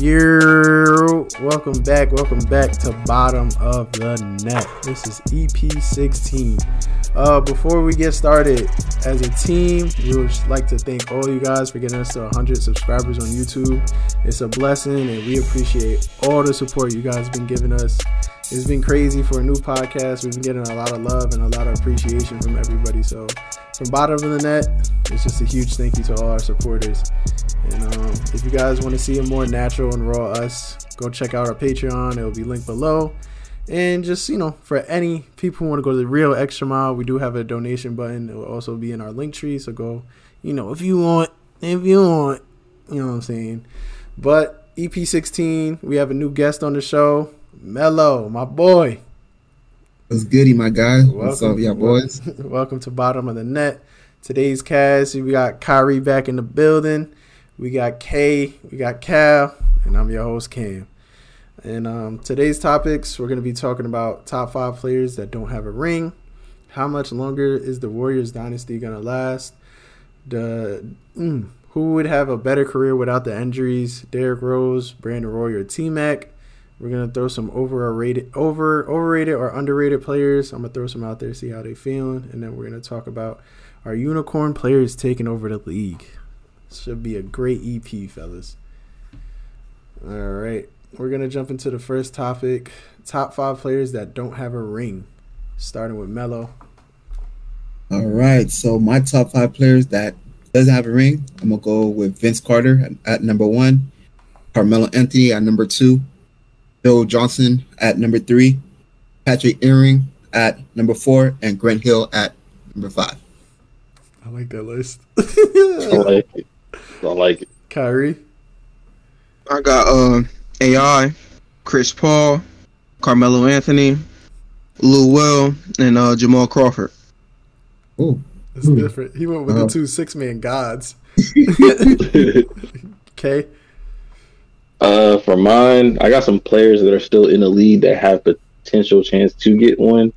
Yo, welcome back. Welcome back to Bottom of the Net. This is EP 16. Uh, before we get started, as a team, we would like to thank all you guys for getting us to 100 subscribers on YouTube. It's a blessing, and we appreciate all the support you guys have been giving us. It's been crazy for a new podcast. We've been getting a lot of love and a lot of appreciation from everybody. So, from bottom of the net, it's just a huge thank you to all our supporters. And um, if you guys want to see a more natural and raw us, go check out our Patreon. It will be linked below. And just, you know, for any people who want to go the real extra mile, we do have a donation button. It will also be in our link tree. So go, you know, if you want, if you want, you know what I'm saying. But EP16, we have a new guest on the show, Melo, my boy. What's goody, my guy? Welcome, What's up, y'all boys? Welcome to Bottom of the Net. Today's cast, we got Kyrie back in the building. We got Kay, we got Cal, and I'm your host Cam. And um, today's topics, we're going to be talking about top five players that don't have a ring. How much longer is the Warriors dynasty going to last? The mm, who would have a better career without the injuries? Derrick Rose, Brandon Roy, or T Mac? We're gonna throw some overrated, over overrated or underrated players. I'm gonna throw some out there, see how they feeling, and then we're gonna talk about our unicorn players taking over the league. Should be a great EP, fellas. All right. We're to jump into the first topic top five players that don't have a ring, starting with Melo. All right. So, my top five players that doesn't have a ring, I'm to go with Vince Carter at, at number one, Carmelo Anthony at number two, Bill Johnson at number three, Patrick Ewing at number four, and Grant Hill at number five. I like that list. I like it. I like it. Kyrie. I got uh, AI, Chris Paul, Carmelo Anthony, Lou Will, and uh, Jamal Crawford. Oh, it's different. He went with uh, the two six man gods. okay. Uh, for mine, I got some players that are still in the league that have potential chance to get one.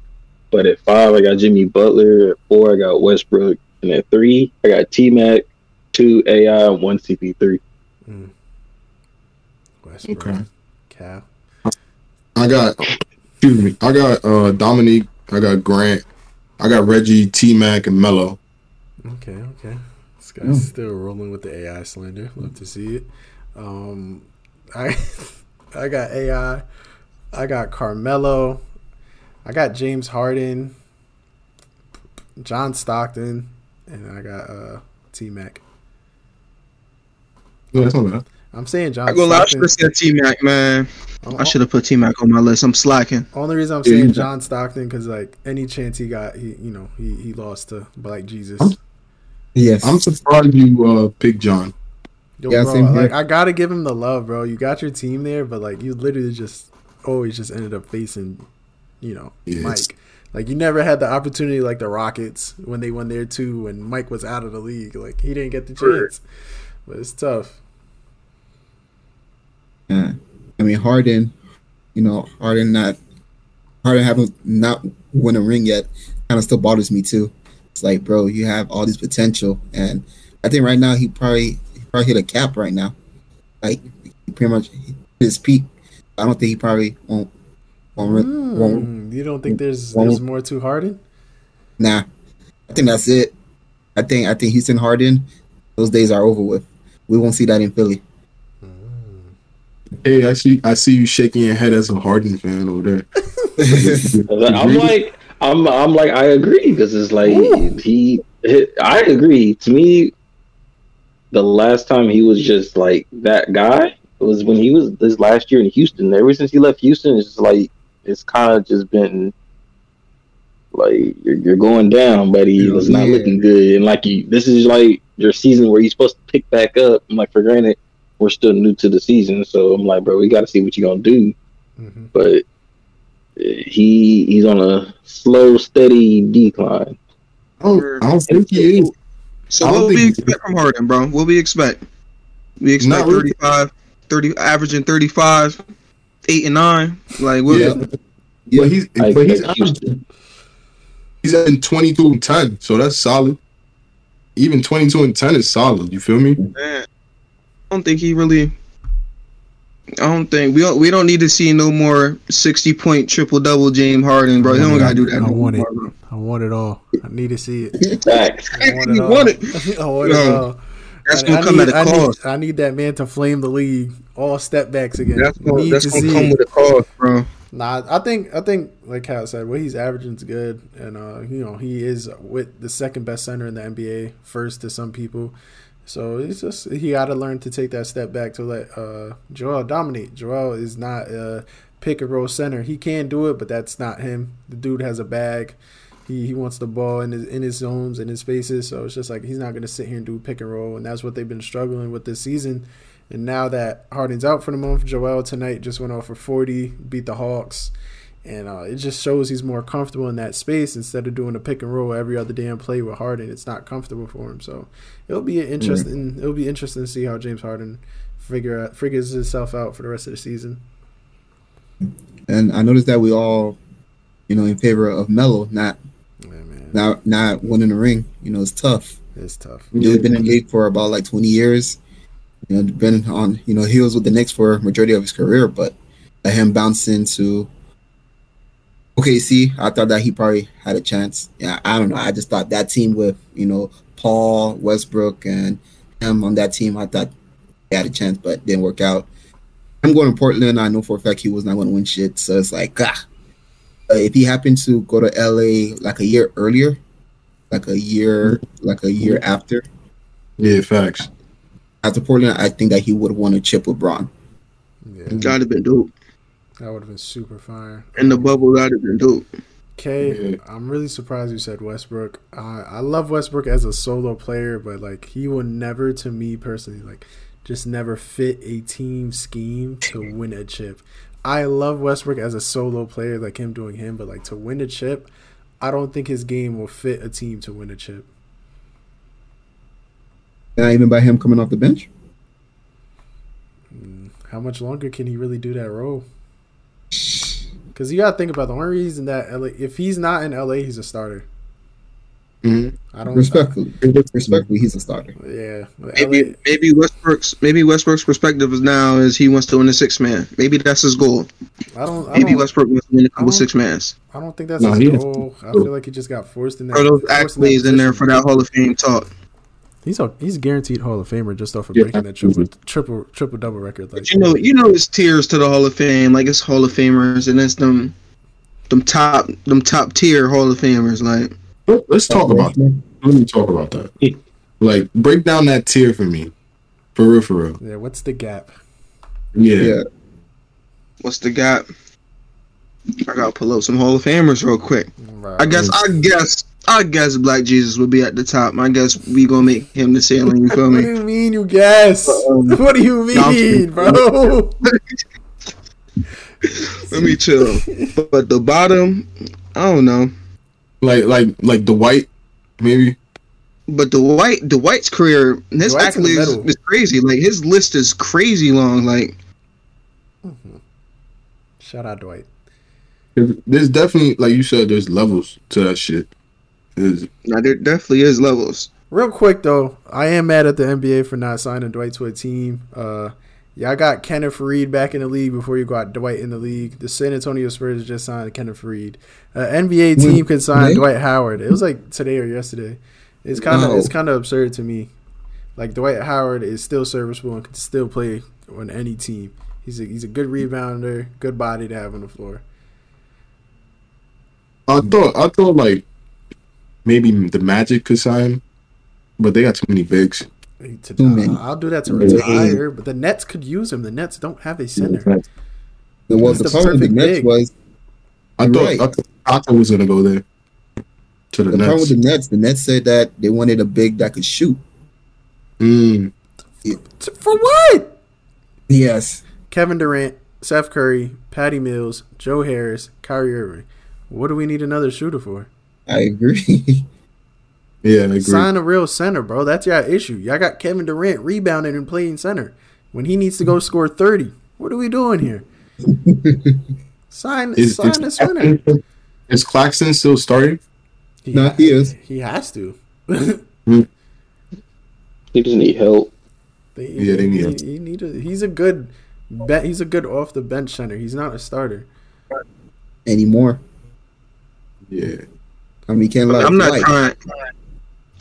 But at five, I got Jimmy Butler. At four, I got Westbrook, and at three, I got T Mac, two AI, one CP3. Mm. Westbrook. Okay. Cal. I got, excuse me, I got uh Dominique, I got Grant, I got Reggie, T Mac, and Melo. Okay, okay. This guy's mm. still rolling with the AI slander. Love to see it. Um, I I got AI, I got Carmelo, I got James Harden, John Stockton, and I got uh T Mac. Yeah, that's not bad. I'm saying John. I go last for T Mac, man. Oh, I should have put T Mac on my list. I'm slacking. Only reason I'm saying John Stockton because like any chance he got, he you know he he lost to Black Jesus. I'm, yes, I'm surprised you uh picked John. Yo, yeah, bro, like I gotta give him the love, bro. You got your team there, but like you literally just always just ended up facing, you know, yes. Mike. Like you never had the opportunity like the Rockets when they won there too, when Mike was out of the league. Like he didn't get the chance, but it's tough. Uh, I mean, Harden, you know, Harden not Harden having not won a ring yet kind of still bothers me too. It's like, bro, you have all this potential, and I think right now he probably probably hit a cap right now. Like he pretty much hit his peak. I don't think he probably won't. won't, mm, won't you don't think there's there's more to Harden? Nah, I think that's it. I think I think Houston Harden, those days are over with. We won't see that in Philly. Hey, I see. I see you shaking your head as a Harden fan over there. I'm like, I'm, I'm like, I agree because it's like Ooh. he, he, I agree. To me, the last time he was just like that guy was when he was this last year in Houston. Ever since he left Houston, it's just like it's kind of just been like you're, you're going down, buddy. Yeah, it's not yeah. looking good, and like you, this is like your season where you're supposed to pick back up. I'm like, for granted, we're still new to the season, so I'm like, bro, we got to see what you're gonna do. Mm-hmm. But he he's on a slow, steady decline. Oh, I don't think he is. So what will we expect from Harden, bro? What we expect? We expect really. 35, 30, averaging 35, 8 and 9. Like, what? Yeah. yeah. But he's, but he's, averaging, he's at 22 and 10, so that's solid. Even 22 and 10 is solid. You feel me? Man, don't think he really. I don't think we don't we don't need to see no more sixty point triple double James Harden, bro. He don't gotta do that. I no want it. bro. I want it all. I need to see it. Facts. I want it You all. want it? I want it all. That's I- gonna I come need, at a I need- cost. I need that man to flame the league. All step backs again. That's gonna, need that's to gonna see come it. with a cost, bro. Nah, I think I think like Cal said, what he's averaging is good, and uh, you know he is with the second best center in the NBA, first to some people. So it's just he got to learn to take that step back to let uh, Joel dominate. Joel is not a pick and roll center. He can do it, but that's not him. The dude has a bag. He he wants the ball in his in his zones and his spaces. So it's just like he's not going to sit here and do pick and roll, and that's what they've been struggling with this season. And now that Harden's out for the month, Joel tonight just went off for 40, beat the Hawks. And uh, it just shows he's more comfortable in that space instead of doing a pick and roll every other damn play with Harden. It's not comfortable for him. So it'll be an interesting. It'll be interesting to see how James Harden figure out, figures himself out for the rest of the season. And I noticed that we all, you know, in favor of Melo not not not winning the ring. You know, it's tough. it's tough. He's been in the league for about like 20 years. You know, been on you know heels with the Knicks for majority of his career, but let him bounce into OKC. I thought that he probably had a chance. Yeah, I don't know. I just thought that team with you know Paul Westbrook and him on that team, I thought they had a chance, but didn't work out. I'm going to Portland. I know for a fact he was not going to win shit. So it's like, ah, if he happened to go to LA like a year earlier, like a year, like a year after, Yeah, facts. after Portland, I think that he would have won a chip with Bron. Yeah, Gotta have been dope. that would have been super fire. In the bubble, gotta been dope. K, Yeah. I'm really surprised you said Westbrook. Uh, I love Westbrook as a solo player, but like he will never, to me personally, like just never fit a team scheme to win a chip. I love Westbrook as a solo player, like him doing him, but like to win a chip, I don't think his game will fit a team to win a chip. Not even by him coming off the bench. Hmm, how much longer can he really do that role? Because you gotta think about the only reason that LA, if he's not in LA, he's a starter. Mhm. I don't Respectfully, respectfully, he's a starter. Yeah, Maybe LA, maybe Westbrook's maybe Westbrook's perspective is now is he wants to win the six man. Maybe that's his goal. I don't. I Maybe don't, Westbrook wants to win a couple six mans. I don't think that's No, his he has- goal. I feel like he just got forced in that. Throw those forced in that accolades in there for that Hall of Fame talk. He's a, he's guaranteed Hall of Famer just off of Yeah, breaking that triple absolutely. triple triple double record. Like But you know, you know, it's tears to the Hall of Fame. Like it's Hall of Famers, and it's them, them top, them top tier Hall of Famers. Like Let- Let's talk about that. Let me talk about that. Like, break down that tier for me. For real, for real. yeah, what's the gap? Yeah. Yeah. what's the gap? I gotta pull up some Hall of Famers real quick. I guess, I guess, I guess Black Jesus would be at the top. I guess we gonna make him the ceiling. You feel me? What do you mean you guess? Um, what do you mean, kidding. bro? Let me chill. But the bottom, I don't know. Like, like, like Dwight, maybe. But Dwight, the white's career, his Dwight's accolades middle. is crazy. Like his list is crazy long. Like Shout out Dwight. There's definitely, like you said, there's levels to that shit. There's, now there definitely is levels. Real quick though, I am mad at the NBA for not signing Dwight to a team. Uh, y'all got Kenneth Reed back in the league before you got Dwight in the league. The San Antonio Spurs just signed Kenneth Reed. Uh, NBA team When- could sign? Dwight Howard. It was like today or yesterday. It's kind of No. it's kind of absurd to me. Like Dwight Howard is still serviceable and can still play on any team. He's a he's a good rebounder, good body to have on the floor. I thought, I thought like maybe the Magic could sign, him, but they got too many bigs. To, Too many. I'll do that to Yeah. retire, but the Nets could use him. The Nets don't have a center. The, well, the the problem with the Nets big. was I thought, right. I thought Tata was gonna go there to the, the problem Nets. with the Nets. The Nets said that they wanted a big that could shoot. Mm, For what? Yes, Kevin Durant, Seth Curry, Patty Mills, Joe Harris, Kyrie Irving. What do we need another shooter for? I agree. yeah, I agree. Sign a real center, bro. That's your issue. Y'all got Kevin Durant rebounding and playing center when he needs to go score thirty. What are we doing here? Sign, Is, sign a is, center. is Claxton still starting? He, No, he is. He has to. He just need help. They, Yeah, they need he, him. he need a, he's a good Ben, he's a good off the bench center. He's not a starter anymore. Yeah. I mean, can't lie. I'm not Like, trying.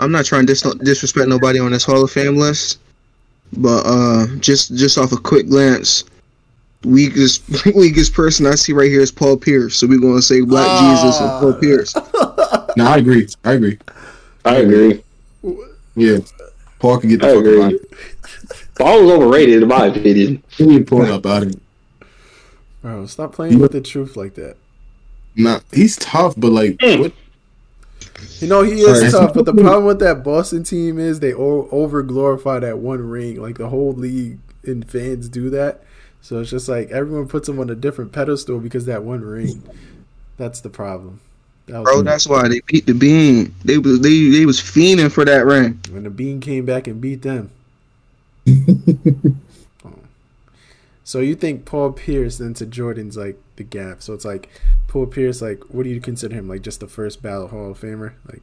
I'm not trying to dis- disrespect nobody on this Hall of Fame list, but uh, just just off a quick glance, weakest weakest person I see right here is Paul Pierce. So we're gonna say Black Jesus and Paul Pierce. No, I agree. I agree. I agree. Yeah. Paul can get the I fuck agree. out. Paul was overrated in my opinion. He need Paul up out of here. Bro, stop playing with the truth like that. Nah, he's tough, but like, Mm. what? You know he is Sorry. tough, but the problem with that Boston team is they o- over glorify that one ring. Like the whole league and fans do that, so it's just like everyone puts him on a different pedestal because that one ring. That's the problem. That was Bro, that's why they beat the Bean. They was they they was fiending for that ring. when the Bean came back and beat them. Oh. So you think Paul Pierce then to Jordan's like the gap? So it's like Paul Pierce, like what do you consider him? Like just the first ballot Hall of Famer? Like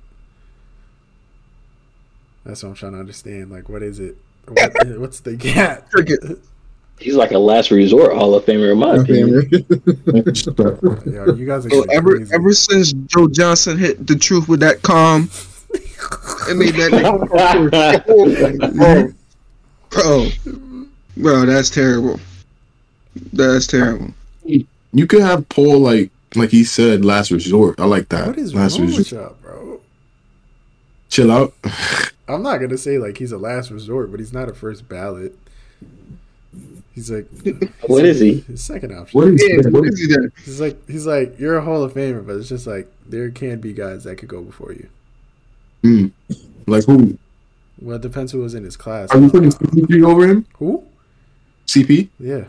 that's what I'm trying to understand. Like what is it? What, what's the gap? He's like a last resort Hall of Famer in my opinion. Yo, you guys are So ever crazy. ever since Joe Johnson hit the truth with that calm, it made that nigga- bro, bro, that's terrible. That's terrible. You could have Paul like, like he said, last resort. I like that. what is last wrong resort. with y'all, bro? Chill out. I'm not gonna say like he's a last resort, but he's not a first ballot. He's like What is he? His second option. What is Yeah, what what is- is he then? He's like he's like you're a Hall of Famer, but it's just like there can be guys that could go before you. mm, like who? Well, it depends who was in his class. Are you putting CP over him? Who? CP? Yeah,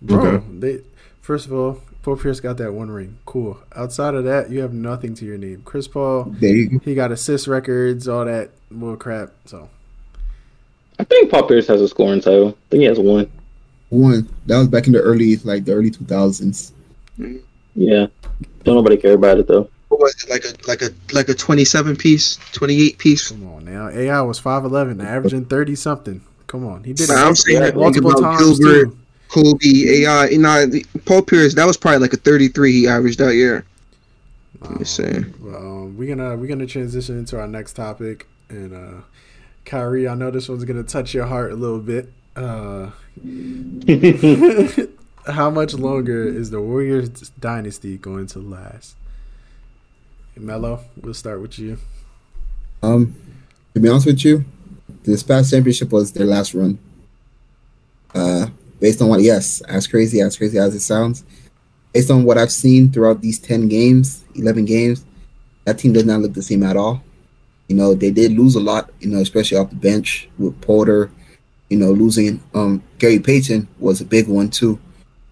bro. Okay. They first of all, Paul Pierce got that one ring. Cool. Outside of that, you have nothing to your name. Chris Paul, there go. he got assist records, all that bull crap. So I think Paul Pierce has a scoring title. I think he has one. One that was back in the early, like the early two thousands. Yeah. Don't nobody care about it though. What was it like a like a like a twenty seven piece, twenty eight piece? come on now, AI was five eleven, averaging thirty something. Come on, he did it I'm saying that multiple times Gilbert, too. Kobe, AI. You know, Paul Pierce. That was probably like a thirty three he averaged that year. Um, me saying. well, um, we're gonna we're gonna transition into our next topic, and uh, Kyrie, I know this one's gonna touch your heart a little bit. Uh, how much longer is the Warriors dynasty going to last? Melo, we'll start with you. Um, to be honest with you, this past championship was their last run. Uh, based on what, yes, as crazy as crazy as it sounds, based on what I've seen throughout these ten games, eleven games, that team does not look the same at all. You know, they did lose a lot. You know, especially off the bench with Porter. You know, losing um Gary Payton was a big one too.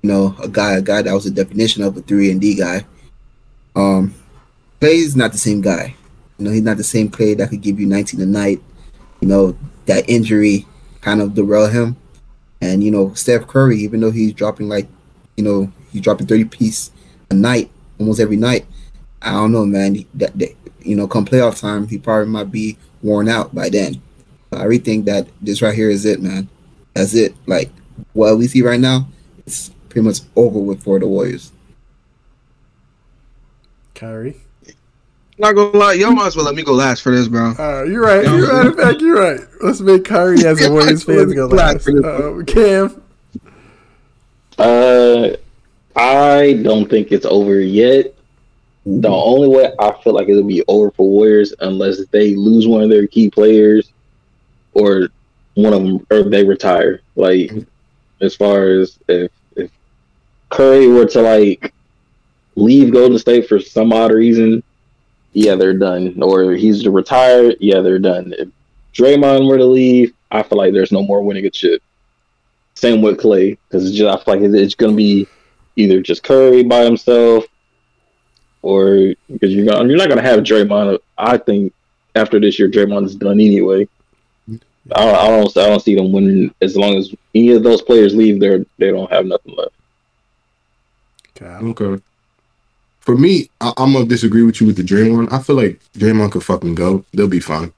You know, a guy, a guy that was a definition of a three and D guy. Um, Clay's not the same guy. You know, he's not the same Clay that could give you 19 a night. You know, that injury kind of derailed him. And, you know, Steph Curry, even though he's dropping like, you know, he's dropping 30 piece a night, almost every night. I don't know, man. That, that you know, come playoff time, he probably might be worn out by then. But I really think that this right here is it, man. That's it. Like what we see right now, it's pretty much over with for the Warriors. Kyrie. Not gonna lie, y'all might as well let me go last for this, bro. Uh, you're right. You're right. In fact, you're right. Let's make Kyrie as a Warriors fans go last. Uh, Cam. Uh, I don't think it's over yet. The only way I feel like it'll be over for Warriors unless they lose one of their key players, or one of them, or they retire. Like, as far as if if Curry were to like leave Golden State for some odd reason, yeah, they're done. Or he's to retire, yeah, they're done. If Draymond were to leave, I feel like there's no more winning a chip. Same with Clay, because it's just I feel like it's, it's going to be either just Curry by himself, or because you're gonna, you're not going to have Draymond. I think after this year, Draymond's done anyway. I don't, I don't I don't see them winning as long as any of those players leave. They they don't have nothing left. Cal. Okay. For me, I, I'm gonna disagree with you with the Draymond. I feel like Draymond could fucking go. They'll be fine.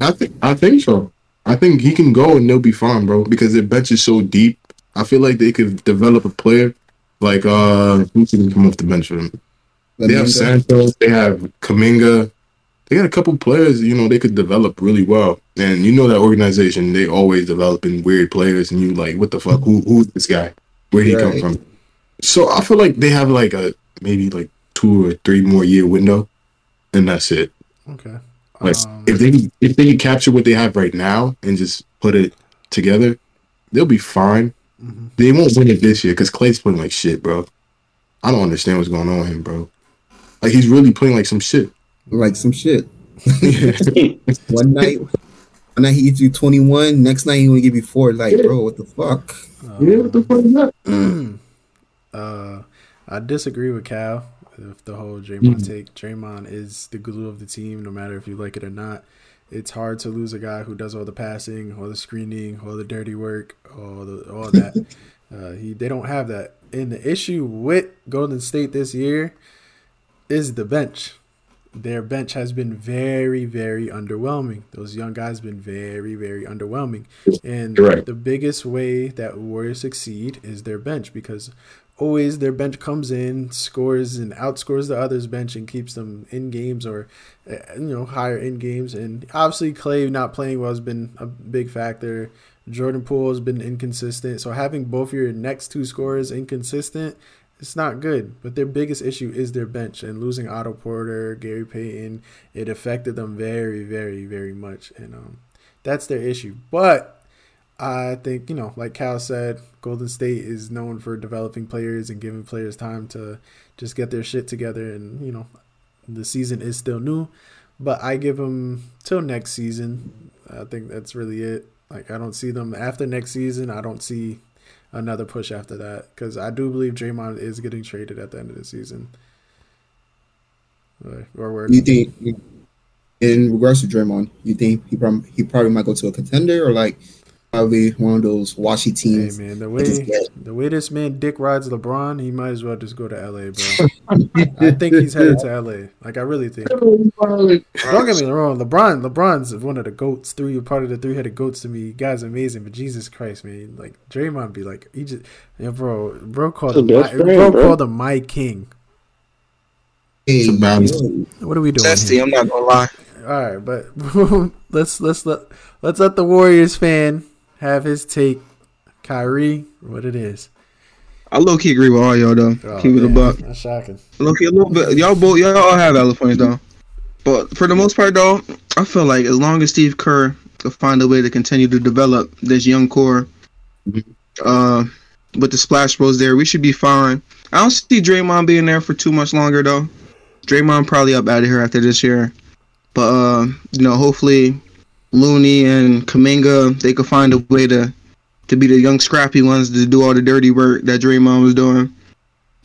I think. I think so. I think he can go and they'll be fine, bro. Because their bench is so deep. I feel like they could develop a player like uh who can come off the bench for them. They have Santos, they have Kuminga. They got a couple players, you know, they could develop really well. And you know that organization, they always developing weird players, and you like, what the fuck? Who who's this guy? Where he Right. come from? So I feel like they have like a maybe like two or three more year window, and that's it. Okay. Like Um, if they if they can capture what they have right now and just put it together, they'll be fine. mhm. They won't win it this year because Clay's playing like shit, bro. I don't understand what's going on with him, bro. Like he's really playing like some shit. like some shit. One night, one night he gives you twenty one. Next night he gonna give you four. Like, bro, what the fuck? yeah, what the fuck is that? Uh, I disagree with Cal with the whole Draymond Mhm. take. Draymond is the glue of the team, no matter if you like it or not. It's hard to lose a guy who does all the passing, all the screening, all the dirty work, all the all that. uh, he they don't have that. And the issue with Golden State this year is the bench. Their bench has been very, very underwhelming. Those young guys have been very, very underwhelming. And Correct. the biggest way that Warriors succeed is their bench because always their bench comes in, scores and outscores the others' bench and keeps them in games or uh, you know higher in games. And obviously Clay not playing well has been a big factor. Jordan Poole has been inconsistent. So having both your next two scorers inconsistent, it's not good. But their biggest issue is their bench and losing Otto Porter, Gary Payton, it affected them very, very, very much. And um, that's their issue. But I think, you know, like Cal said, Golden State is known for developing players and giving players time to just get their shit together. And, you know, the season is still new. But I give them till next season. I think that's really it. Like, I don't see them after next season. I don't see another push after that because I do believe Draymond is getting traded at the end of the season. Or, we're You think, in regards to Draymond, you think he he probably might go to a contender or like probably one of those washy teams. Hey man, the way the way this man dick rides LeBron, he might as well just go to LA, bro. I think he's headed to LA. Like I really think. Don't get me wrong, LeBron, LeBron's one of the goats, three part of the three headed goats to me. Guy's amazing, but Jesus Christ, man, like Draymond be like he just, yeah, bro, bro called him, my, friend, bro, bro. called him my king. Hey, It's a balance. yo, What are we doing? Testy, Here? I'm not gonna lie. All right, but let's let's let let's let the Warriors fan have his take. Kyrie, what it is. I low key agree with all y'all though. Oh, Keep it a buck. That's shocking. Low key a little bit. Y'all both y'all all have valid points though. But for the most part though, I feel like as long as Steve Kerr can find a way to continue to develop this young core, uh, with the Splash Bros there, we should be fine. I don't see Draymond being there for too much longer though. Draymond probably up out of here after this year. But uh, you know, hopefully Looney and Kuminga they could find a way to to be the young scrappy ones to do all the dirty work that Draymond was doing.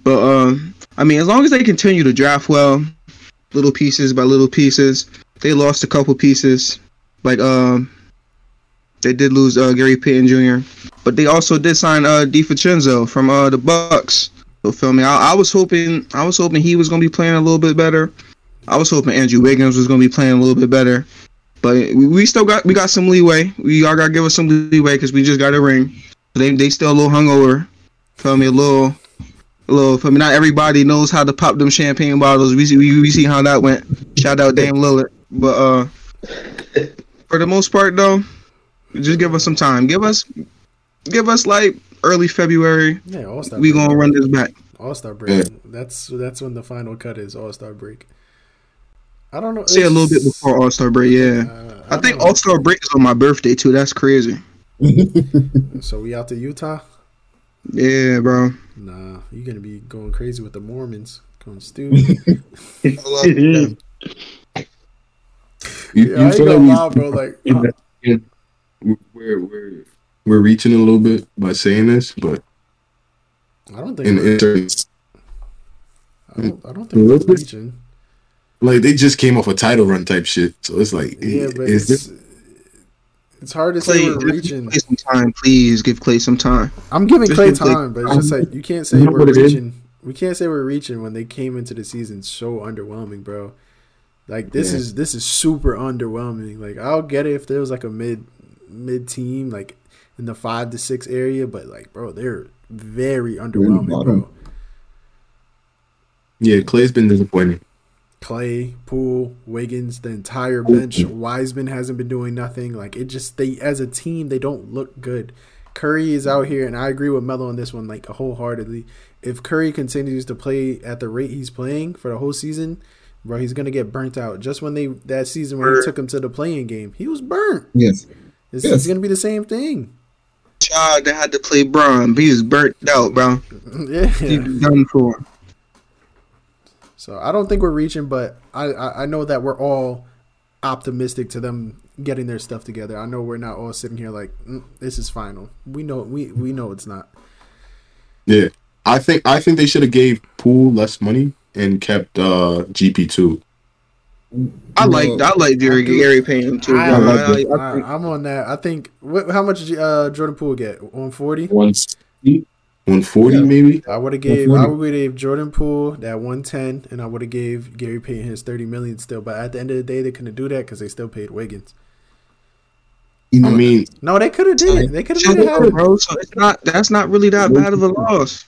But uh, I mean, as long as they continue to draft well, little pieces by little pieces, they lost a couple pieces. Like um, they did lose uh, Gary Payton Jr., but they also did sign uh DiVincenzo from uh the Bucks. So feel me? I, I was hoping I was hoping he was gonna be playing a little bit better. I was hoping Andrew Wiggins was gonna be playing a little bit better. But we, we still got we got some leeway. We all gotta give us some leeway because we just got a ring. They they still a little hungover. Feel me? A little, a little. Feel me? Not everybody knows how to pop them champagne bottles. We see we, we see how that went. Shout out Dame Lillard. But uh, for the most part though, just give us some time. Give us, give us like early February. Yeah, All Star. We gonna run this back. All Star break. That's that's when the final cut is. All Star break. I don't know. Say a little bit before All Star break. Yeah, uh, I think. All Star break is on my birthday too. That's crazy. So we out to Utah? Yeah, bro. Nah, you're gonna be going crazy with the Mormons. Going stupid. You, yeah, you I ain't feel gonna like lie, bro. Like, we- uh, we're, we're we're reaching a little bit by saying this, but I don't think. in, we're- in I don't, I don't think we're reaching. Like they just came off a title run type shit, so it's like, Yeah, but is it's, this it's hard to say we're give reaching. Clay some time, please. Give Clay some time. I'm giving Just Clay give Clay- time, but it's just like you can't say You know we're what it is? reaching. We can't say we're reaching when they came into the season so underwhelming, bro. Like this Yeah. is this is super underwhelming. Like I'll get it if there was like a mid mid team, like in the five to six area. But like, bro, they're very underwhelming, bro. Yeah, Clay's been disappointing. Clay, Poole, Wiggins, the entire bench. Wiseman hasn't been doing nothing. Like it just they as a team they don't look good. Curry is out here, and I agree with Melo on this one like wholeheartedly. If Curry continues to play at the rate he's playing for the whole season, bro, he's gonna get burnt out. Just when they that season when he took him to the playing game, he was burnt. Yes, it's, yes. it's gonna be the same thing. Child that had to play Bron, he was burnt out, bro. yeah, He was done for. So I don't think we're reaching, but I, I, I know that we're all optimistic to them getting their stuff together. I know we're not all sitting here like mm, this is final. We know we we know it's not. Yeah, I think I think they should have gave Poole less money and kept uh, GP two. I like I like Gary I Gary Payton too. I, am on that. I think what, how much uh, Jordan Poole get? one forty once. 140 yeah. maybe. I would have gave I would have gave Jordan Poole that 110 and I would have gave Gary Payton his 30 million still, but at the end of the day they couldn't do that cuz they still paid Wiggins. You know, I mean, no, they could have did. It. They could have did it, bro. So it's not that's not really that bad of a loss.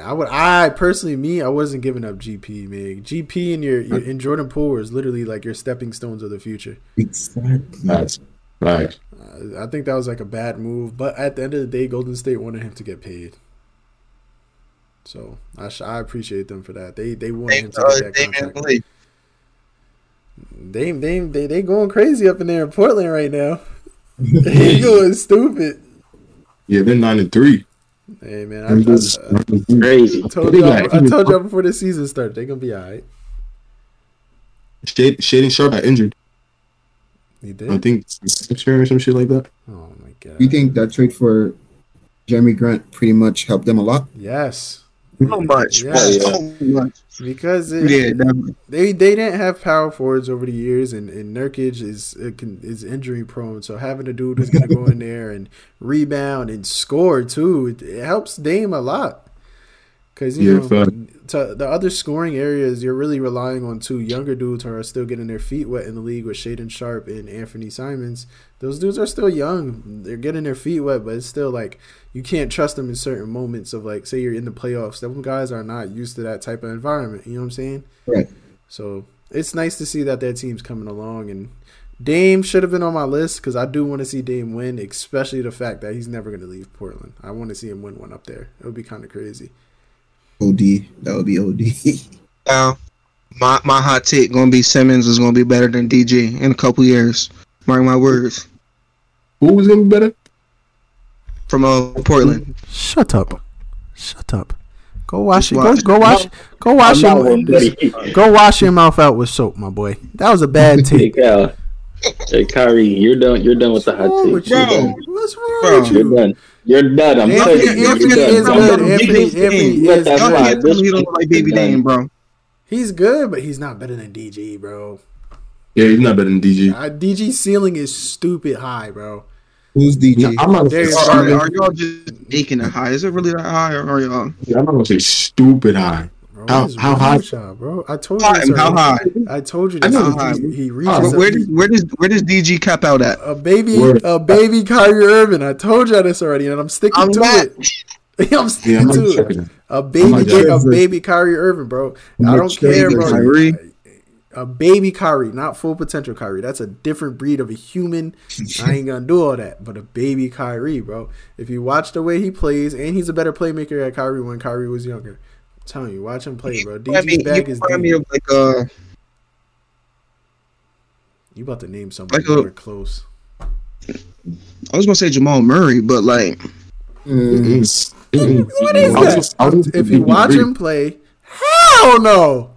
I would I personally me I wasn't giving up GP, man. GP and your, your and Jordan Poole is literally like your stepping stones of the future. Exactly. That's right. Uh, I think that was like a bad move, but at the end of the day, Golden State wanted him to get paid. So I, sh- I appreciate them for that. They they wanted him to uh, get that Damian contract. Lee. They they they they going crazy up in there in Portland right now. they going stupid. Yeah, they're nine and three. Hey man, I, I, Crazy. I told y'all, I told y'all before the season started, they gonna be all right. Shade, Shaedon Sharpe got injured. You I did? think hamstring or some shit like that. Oh my god. You think that trade for Jerami Grant pretty much helped them a lot? Yes. So much. Yeah. So much. Because it, Yeah, definitely. they they didn't have power forwards over the years, and, and Nurkic is uh, can- is injury prone. So having a dude who's gonna go in there and rebound and score too, it, it helps Dame a lot. Because you Yeah, know, to the other scoring areas, you're really relying on two younger dudes who are still getting their feet wet in the league with Shaedon Sharpe and Anfernee Simons. Those dudes are still young; they're getting their feet wet, but it's still like you can't trust them in certain moments of like, say you're in the playoffs. Them guys are not used to that type of environment. You know what I'm saying? Right. So it's nice to see that their team's coming along. And Dame should have been on my list because I do want to see Dame win, especially the fact that he's never going to leave Portland. I want to see him win one up there. It would be kind of crazy. OD. That would be OD. Now, my my hot take gonna be Simons is gonna be better than DG in a couple years. Mark my words. Who was gonna be better? From uh, Portland. Shut up. Shut up. Go wash it. watch. Go, go wash. Go wash I'm your. Go wash your mouth out with soap, my boy. That was a bad Hey, take. Hey, Kyrie, you're done. You're done with the hot What's wrong with take. you? You're. What's wrong with You're done. You're done. I'm Anthony- telling you. Anthony you're done. is I'm good. done. Anthony- You can- Anthony is that good. Y'all slide. can't tell me This you don't like Baby you're done. Dame, bro. He's good, but he's not better than DG, bro. Yeah, he's not better than DG. Uh, DG's ceiling is stupid high, bro. Who's DG? Yeah, I'm not. Darius Gonna Are, say, are y'all just making it high? Is it really that high, or are y'all? Yeah, I'm not gonna say stupid high. Bro, How- he's how high- with y'all, bro? I told you How, this how high? I told you I know. How high? He, he reaches How Where does where does where does DG cap out at? a baby, Word. a baby Kyrie Irving. I told y'all this already, and I'm sticking I'm to not- it. I'm Yeah, sticking I'm to it. it. A baby, not a baby Kyrie Irving, bro. I'm I don't care, bro. Kyrie. A baby Kyrie, not full potential Kyrie. That's a different breed of a human. I ain't gonna do all that. But a baby Kyrie, bro. If you watch the way he plays, and he's a better playmaker at Kyrie when Kyrie was younger. I'm telling you, watch him play, bro. I mean, back you is remind me of like uh You about to name somebody like a- more close. I was gonna say Jamal Murray, but like Mm. What is that? just- I was just If you watch him play, hell no.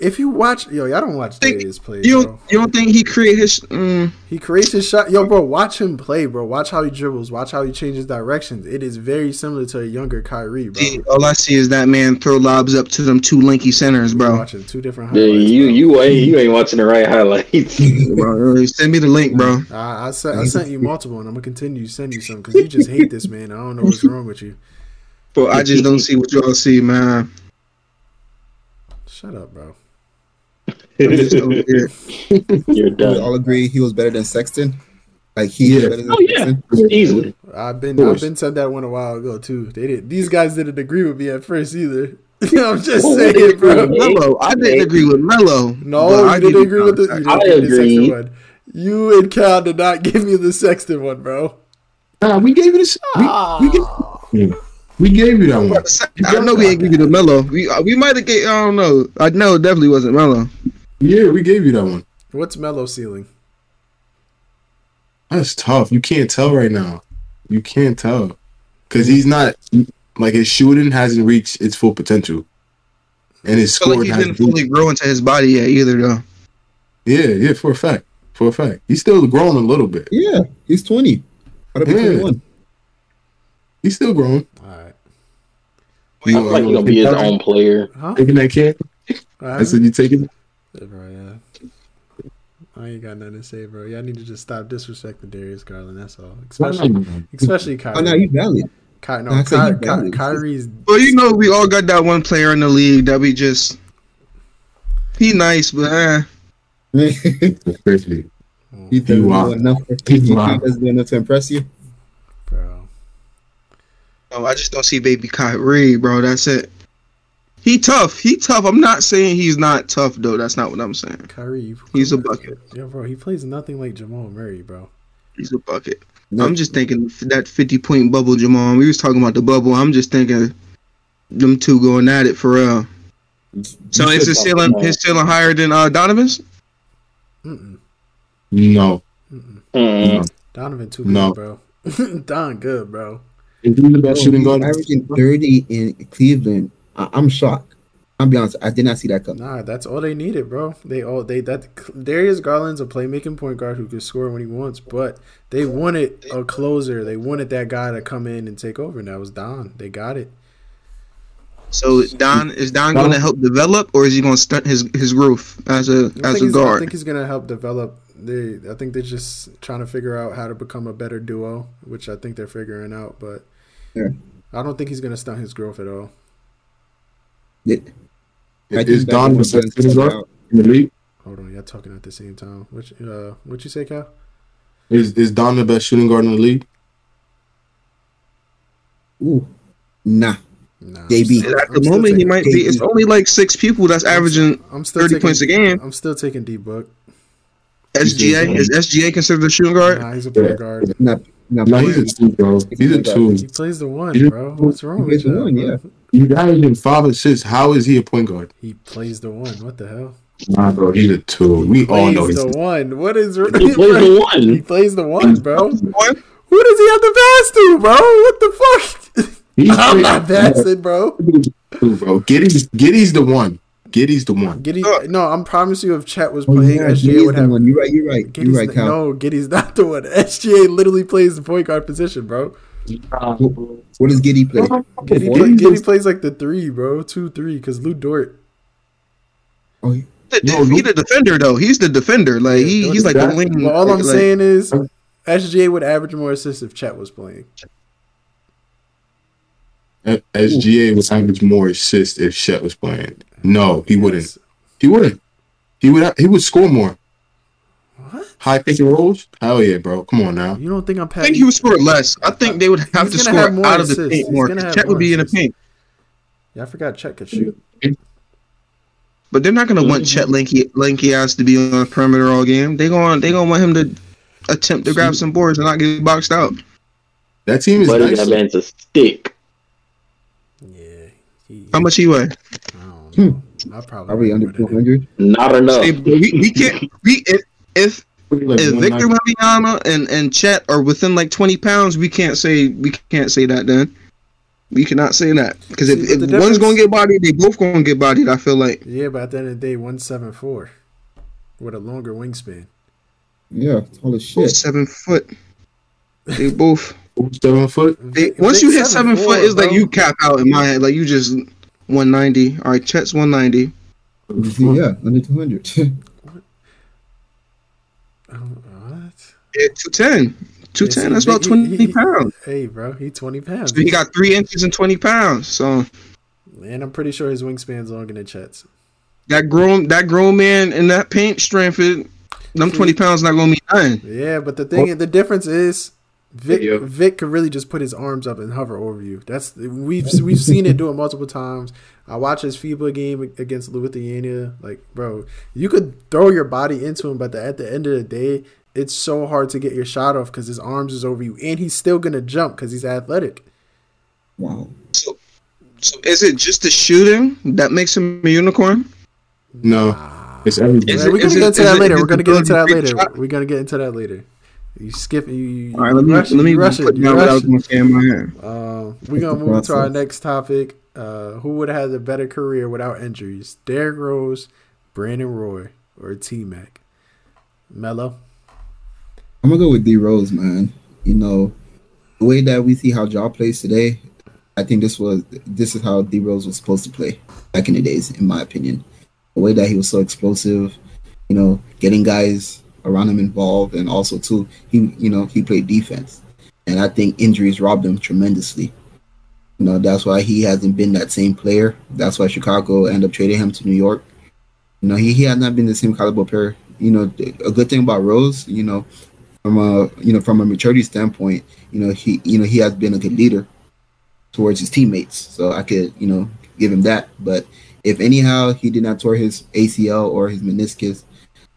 If you watch, yo, y'all don't watch Think- Darius play, you bro. don't you don't think he create his mm, He creates his shot. Yo, bro, watch him play, bro. Watch how he dribbles. Watch how he changes directions. It is very similar to a younger Kyrie, bro. see, all I see is that man throw lobs up to them two lanky centers, You're bro. watching two different Yeah, highlights. you you ain't you ain't watching the right highlights. bro. Send me the link, bro. I, I, sent, I sent you multiple, and I'm gonna continue to send you some because you just hate this man. I don't know what's wrong with you. But I just don't see what y'all see, man. Shut up, bro. I just don't get it. You're we all agree he was better than Sexton. Like he Yeah. better than Oh yeah, easily. I've been Of I've been said that one a while ago too. They did these guys didn't agree with me at first either. I'm just Well, saying, bro. agree. Melo. I didn't agree with Melo. No, but I didn't agree with the. You I didn't give me the agree. Sexton one. You and Cal did not give me the Sexton one, bro. Nah, we gave you this. We, we, gave, we gave you that one. I don't know we ain't give you the Melo. We uh, we might have gave. I don't know. I know it definitely wasn't Melo. Yeah, we gave you that one. What's Mellow ceiling? That's tough. You can't tell right now. You can't tell because he's not like his shooting hasn't reached its full potential, and his I feel like he hasn't. didn't fully grow into his body yet either, though. Yeah, yeah, for a fact, for a fact, he's still growing a little bit. Yeah, he's twenty. How to be Yeah. twenty one? He's still growing. All right. I feel like he's gonna be his own player. Huh? Taking that can. All I said you taking. Yeah, bro, yeah. I ain't got nothing to say, bro. Y'all need to just stop disrespecting Darius Garland. That's all. Especially, especially Kyrie. Oh no, he's valid. Ky- no, I said Ky- he Ky- valid. Kyrie's. Well, you know, we all got that one player in the league that we just. He nice, but eh. Especially. he doesn't wow. enough. He He wow. doesn't enough to impress you. Bro. Oh, I just don't see baby Kyrie, bro. That's it. He tough. He tough. I'm not saying he's not tough though. That's not what I'm saying. Kyrie. He's a bucket. Yeah, bro. He plays nothing like Jamal Murray, bro. He's a bucket. No. I'm just thinking that 50 point bubble, Jamal. We was talking about the bubble. I'm just thinking them two going at it for real. So is said his ceiling his ceiling higher than uh, Donovan's? Mm-mm. No, Mm-mm. Mm. no. Donovan too No. good, bro. Don good, bro. Is he the Bro, best shooting guard? averaging thirty in Cleveland. I- I'm shocked. I'll be honest. I did not see that coming. Nah, that's all they needed, bro. They all they that Darius Garland's a playmaking point guard who can score when he wants, but they wanted a closer. They wanted that guy to come in and take over, and that was Don. They got it. So Don is Don going to help develop, or is he going to stunt his his growth as a I as a guard? I think he's gonna help develop. They, I think they're just trying to figure out how to become a better duo, which I think they're figuring out. But Yeah. I don't think he's gonna stunt his growth at all. It- I Is Don the was best shooting guard in the league? Hold on, y'all talking at the same time. What uh, what you say, Cal? Is is Don the best shooting guard in the league? Ooh, nah. Nah, JB. I'm At I'm the moment, he taking- might be. It's only like six people that's averaging I'm still 30 taking, points a game. I'm still taking D book. SGA. Is SGA considered a shooting guard? Nah, he's a point guard. Not, not No, he's a two, bro. He's a two. He plays the one, bro. What's wrong he with the you? one, yeah. You averaging five assists. How is he a point guard? He plays the one. What the hell? Nah, bro, he's a two. We all know he's the one. What is He plays the one? He plays the one, bro. What? Who does he have to pass to, bro? What the fuck? He's I'm not passing, bro. two, bro. Giddey's Giddey's the one. Giddey's the one. Giddey, no, I'm promise you, if Chet was Oh, playing, yeah, SGA Giddey's would have. one. You're right. You're right. Giddey's You're right, the- Cal. no, Giddey's not the one. SGA literally plays the point guard position, bro. What does Giddey play? Giddey, Four? play, Giddey plays like the three, bro, two, three, because Lu Dort. Oh, he- No, He's the defender though. He's the defender. Like he, he's like the wing. But all I'm like- saying is, SGA would average more assists if Chet was playing. SGA would average more assists if Chet was playing. No, he wouldn't. He wouldn't. He would. He would score more. What? High pick and rolls. Hell yeah, bro. Come on now. You don't think I'm passing? I think he would score less. I think they would have He's to score have more out of the paint more. gonna Chet would be in the paint, Yeah, I forgot Chet could shoot. but they're not gonna want Mm-hmm. Chet lanky lanky ass to be on the perimeter all game. They going they gonna want him to attempt to grab some boards and not get boxed out. That team is But nice. that man's a stick. Yeah. He, How much he weigh? I don't know. I probably probably under more than two him. hundred. Not enough. Hey, bro, we, we can't we if if Like if Victor night- Wembanyama and and Chet are within like twenty pounds, we can't say we can't say that. Then we cannot say that because if, See, if one's gonna get bodied, they both gonna get bodied. I feel like Yeah, but at the end of the day, one seven four with a longer wingspan. Yeah, tall as both shit. seven foot. They both. seven foot. They, once you hit seven 7'4", foot, it's like you cap out in my head. Like you just one ninety. All right, Chet's one ninety. Yeah, under two hundred. Oh, what? Yeah, two ten. Two Yeah. That's about twenty he- he- pounds. Hey, bro, he twenty pounds. So he got three inches and twenty pounds. So and I'm pretty sure his wingspan's longer than Chet's. that grown that grown man in that paint strength. It, them twenty pounds not gonna mean nothing. Yeah, but the thing, the difference is Vic yeah. Vic could really just put his arms up and hover over you. That's we've we've seen it do it multiple times. I watched his FIBA game against Lithuania. Like, bro, you could throw your body into him, but the, at the end of the day, it's so hard to get your shot off because his arms is over you, and he's still gonna jump because he's athletic. Wow. So, so is it just the shooting that makes him a unicorn? No, it's everything. We're gonna get into that later. We're gonna get into that later. We're gonna get into that later. You skip. You, you All right, let me rush, let me rush put it. down what I was gonna say in my head. Uh, we're gonna move to our next topic. Uh, who would have had a better career without injuries? Derrick Rose, Brandon Roy, or T Mac? Melo. I'm gonna go with D Rose, man. You know, the way that we see how Ja plays today, I think this was this is how D Rose was supposed to play back in the days, in my opinion. The way that he was so explosive, you know, getting guys around him involved, and also too, he you know he played defense, and I think injuries robbed him tremendously. You know that's why he hasn't been that same player. That's why Chicago ended up trading him to New York. You know he, he has not been the same caliber player. You know a good thing about Rose, you know, from a you know from a maturity standpoint, you know he you know he has been a good leader towards his teammates. So I could you know give him that. But if anyhow he did not tear his ACL or his meniscus,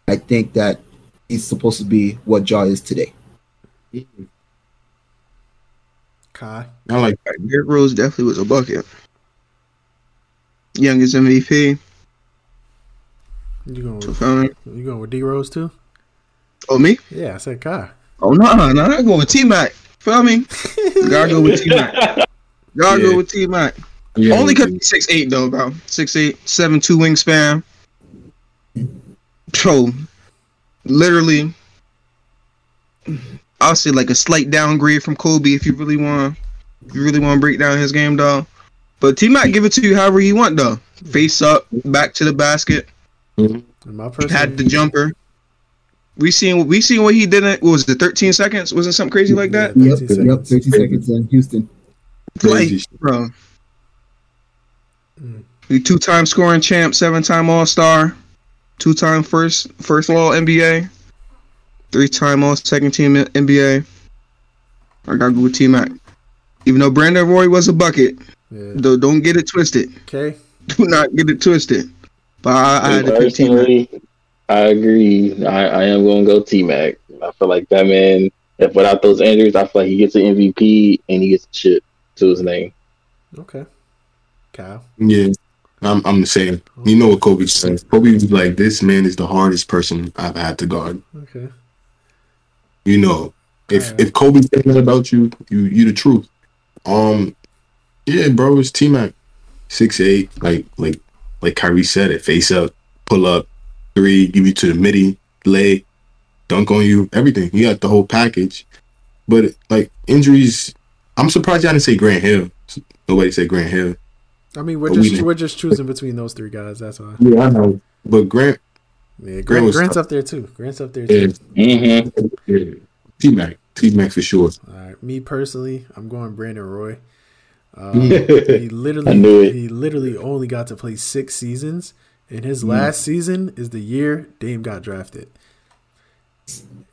I think that he's supposed to be what Ja is today. Kai. I like that. Derrick Rose definitely was a bucket. Youngest MVP. You going with, you going with D Rose too? Oh me? Yeah, I said Kai. Oh no, no, no, I'm going with T Mac. Feel me? Gotta go with T Mac. Gotta yeah. go with T Mac. Yeah, Only because he's six eight though, bro. Six eight, seven two wingspan. Bro, literally, I'll say like a slight downgrade from Kobe if you really want. You really want to break down his game, though. But T Mac give it to you however you want, though. Face up, back to the basket. Mm-hmm. Had the jumper. We seen we seen what he did. In, what was it? Thirteen seconds? Was it something crazy like that? Yep, yep. Thirteen seconds in Houston. Like, bro. Mm. Two-time scoring champ, seven-time All-Star two time first first law NBA, three time all second team NBA. I gotta go with T Mac. Even though Brandon Roy was a bucket, yeah. though don't get it twisted. Okay. Do not get it twisted. But I, I had to pick T Mac. I agree. I, I am gonna go T Mac. I feel like that man if without those injuries, I feel like he gets an MVP and he gets shit to his name. Okay. Kyle. Yeah. I'm I'm the same. You know what Kobe says. Kobe was like, "This man is the hardest person I've had to guard." Okay. You know, if right. if Kobe said that about you, you you the truth. Um, yeah, bro, it's T Mac, six eight, like like like Kyrie said it, face up, pull up, three, give you to the midi, lay, dunk on you, everything. You got the whole package. But like injuries, I'm surprised y'all didn't say Grant Hill. Nobody said Grant Hill. I mean, we're just we, we're just choosing between those three guys. That's why. Yeah, I know. But Grant, yeah, Grant, Grant Grant's up there too. Grant's up there too. Yeah. Mm-hmm. T Mac, T Mac for sure. All right, me personally, I'm going Brandon Roy. Um, he literally he literally only got to play six seasons, and his mm. last season is the year Dame got drafted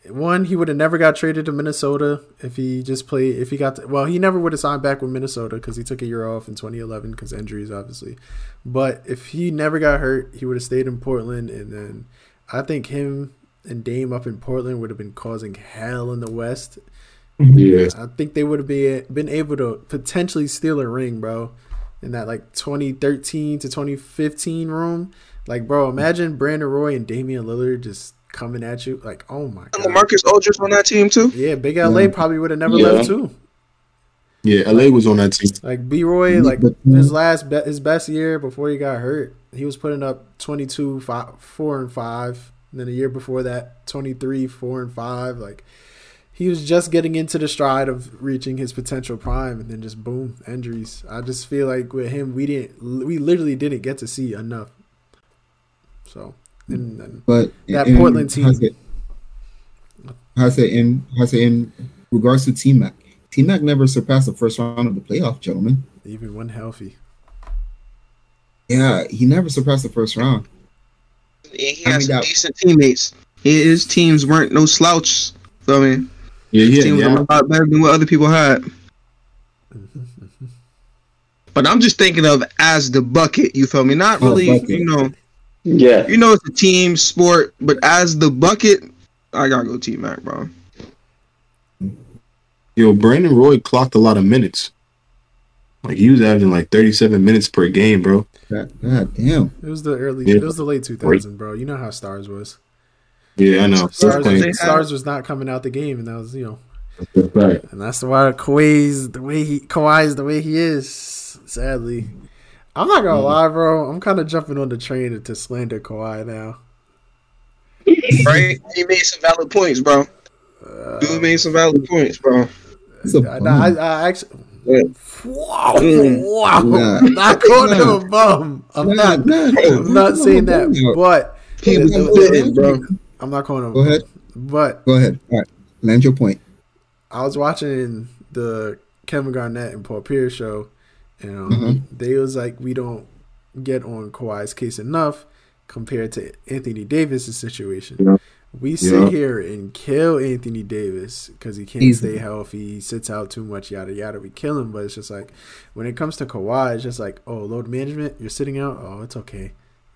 one, he would have never got traded to Minnesota if he just played. If he got to, well, he never would have signed back with Minnesota because he took a year off in 2011 because injuries, obviously. But if he never got hurt, he would have stayed in Portland, and then I think him and Dame up in Portland would have been causing hell in the West. Yeah, I think they would have been been able to potentially steal a ring, bro, in that like 2013 to 2015 room. Like, bro, imagine Brandon Roy and Damian Lillard just coming at you. Like, oh my god. Marcus Aldridge on that team too. Yeah, Big LA yeah. probably would have never yeah. left too. Yeah, LA was on that team. Like B Roy, like his last be- his best year before he got hurt, he was putting up 22, five, 4 and 5. And then the year before that, 23, 4 and 5. Like he was just getting into the stride of reaching his potential prime and then just boom, injuries. I just feel like with him we didn't we literally didn't get to see enough. So and, but that in, Portland team. I say in I say in regards to T Mac, T Mac never surpassed the first round of the playoff, gentlemen. Even when healthy. Yeah, he never surpassed the first round. he has I mean, some that, decent teammates. his teams weren't no slouch. I mean, Yeah, His yeah, team was yeah. a lot better than what other people had. But I'm just thinking of as the bucket. You feel me? Not Oh, really. bucket. You know. Yeah. You know it's a team sport, but as the bucket, I gotta go T Mac, bro. Yo, Brandon Roy clocked a lot of minutes. Like he was averaging like 37 minutes per game, bro. God, God damn. It was the early. Yeah. It was the late 2000s, bro. You know how Stars was. Yeah, I know. Stars, They was, Stars was not coming out the game, and that was you know, That's Right. and that's why Kawhi's the way he Kawhi's the way he is. Sadly, I'm not gonna lie, bro. I'm kind of jumping on the train to slander Kawhi now. Right? he made some valid points, bro. Dude made some valid points, bro. It's a I, I, I, I actually. Yeah. Wow! Mm. Wow! Nah. Not calling him a bum. I'm Nah, not. nah, I'm not saying that, but He was the- fitting, bro. I'm not calling him. Go bum. ahead. But Go ahead. All right. Land your point. I was watching the Kevin Garnett and Paul Pierce show, and um, Mhm. they was like, we don't get on Kawhi's case enough compared to Anthony Davis' situation. Yeah. We sit Yeah. here and kill Anthony Davis because he can't Easily. stay healthy, he sits out too much, yada yada. We kill him, but it's just like when it comes to Kawhi, it's just like, oh, load management, you're sitting out. Oh, it's okay,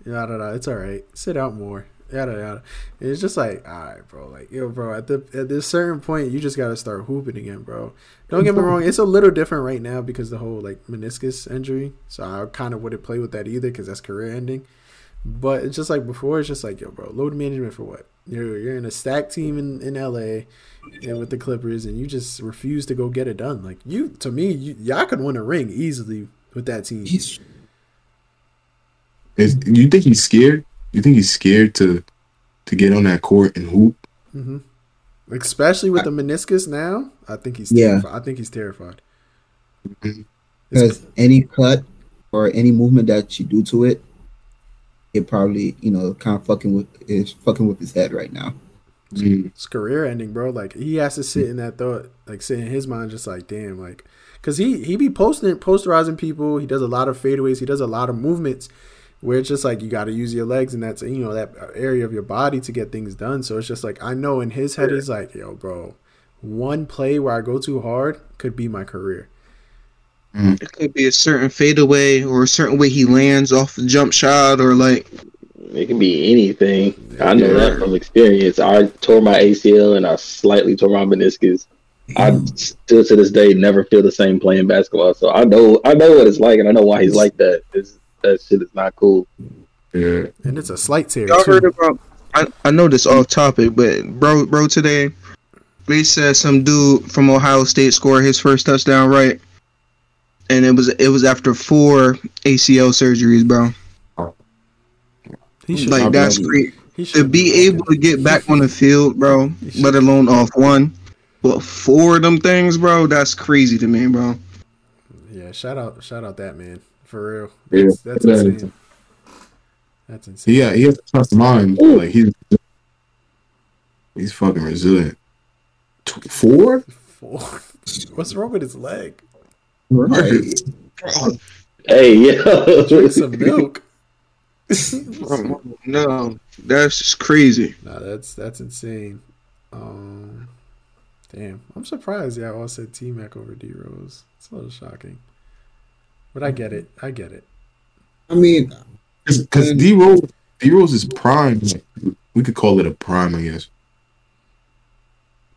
yada yada. It's all right. Sit out more, yada yada. And it's just like, all right, bro. Like, yo, bro. At the at this certain point, you just gotta start hooping again, bro. Don't get me wrong. It's a little different right now because the whole like meniscus injury. So I kind of wouldn't play with that either because that's career ending. But it's just like before. It's just like, yo, bro. Load management for what? You're you're in a stack team in in LA and with the Clippers, and you just refuse to go get it done. Like you, to me, you, y'all could win a ring easily with that team. He's Is, you think he's scared? You think he's scared to to get on that court and hoop? hmm Especially with the meniscus now, I think he's Yeah. terrified. I think he's terrified. It's, because any cut or any movement that you do to it, it probably you know kind of fucking with is fucking with his head right now. Mm. it's career ending, bro. Like he has to sit in that thought, like sit in his mind, just like damn, like because he he be posting posterizing people. He does a lot of fadeaways. He does a lot of movements where it's just like you got to use your legs and that's you know that area of your body to get things done. So it's just like I know in his head he's like, yo, bro, one play where I go too hard could be my career. Mm. It could be a certain fadeaway or a certain way he lands off the jump shot or like It can be anything. I know Yeah. that from experience. I tore my ACL and I slightly tore my meniscus. I still to this day never feel the same playing basketball. So I know I know what it's like and I know why he's like that. It's, that shit is not cool. Yeah. And it's a slight tear y'all too. heard about. I, I know this off topic, but bro, bro, today they said some dude from Ohio State scored his first touchdown right, and it was it was after four ACL surgeries, bro. He should Like that's great to should be able to get back on the field, bro. Let alone off one, but four of them things, bro. That's crazy to me, bro. Yeah, shout out, shout out that man for real. Yeah. That's, that's Yeah. insane. That's insane. Yeah, he has a tough mind. Like he's he's fucking resilient. Four? Four. What's wrong with his leg? Right. Hey, yo. Drink some milk. No, that's just crazy. nah, that's that's insane. Um, damn, I'm surprised. Yeah, I all said T Mac over D Rose. It's a little shocking, but I get it. I get it. I mean, Because D Rose, D Rose is prime. We could call it a prime, I guess.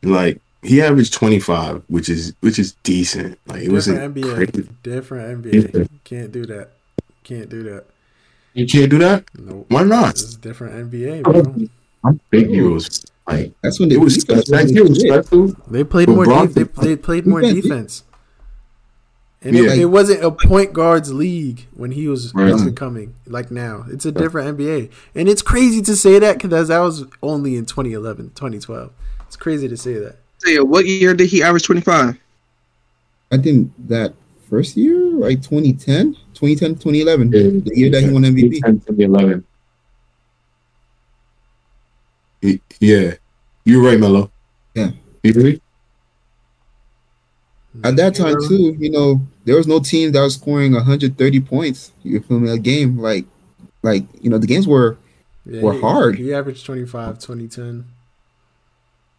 Like he averaged twenty five, which is which is decent. Like it wasn't Different NBA. crazy. Different NBA. Yeah. Can't do that. Can't do that. You can't do that. Nope. Why not? This is different NBA, bro. I'm big D Rose. Like that's when the it was that was year was special. They played But more. Bron- Def- they, they played more Defense. Defense. And Yeah. it, it wasn't a point guards league when he was Right. up and coming like now. It's a different NBA. And it's crazy to say that because that was only in 2011, 2012. It's crazy to say that. Yeah, what year did he average twenty five? I think that first year, like 2010, 2010, 2011, Yeah. the year that he won MVP. 10, 2011. Yeah, you're right, Melo. Yeah. You agree? At that time too, you know, there was no team that was scoring 130 points. You feel me? A game like, like you know, the games were yeah, were he, hard. He averaged 25, 2010.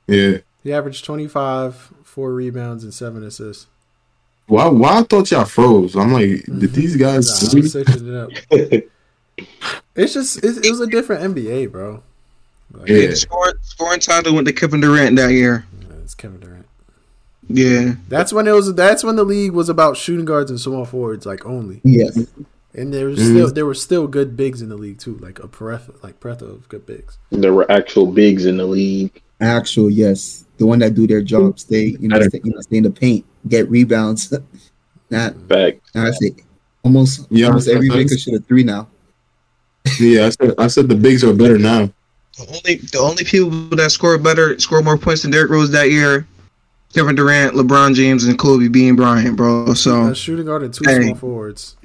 Yeah. He averaged 25, four rebounds, and seven assists. Why? Why I thought y'all froze? I'm like, did these guys? Nah, I'm searching it up. it's just it's, it was a different NBA, bro. Like, yeah. Scoring, scoring title went to Kevin Durant that year. Yeah, it's Kevin Durant. Yeah, that's when it was. That's when the league was about shooting guards and small forwards, like only. Yes. And there was mm-hmm. still there were still good bigs in the league too, like a breath like breath of good bigs. There were actual bigs in the league. Actual, yes, the one that do their job, stay you know, stay, you know, stay in the paint, get rebounds. Not back. I say almost yeah, almost every maker should have three now. Yeah, I said I said the bigs are better now. The only the only people that score better, score more points than Derrick Rose that year, Kevin Durant, LeBron James, and Kobe Bean Bryant, bro. So shooting guard and two hey, small forwards.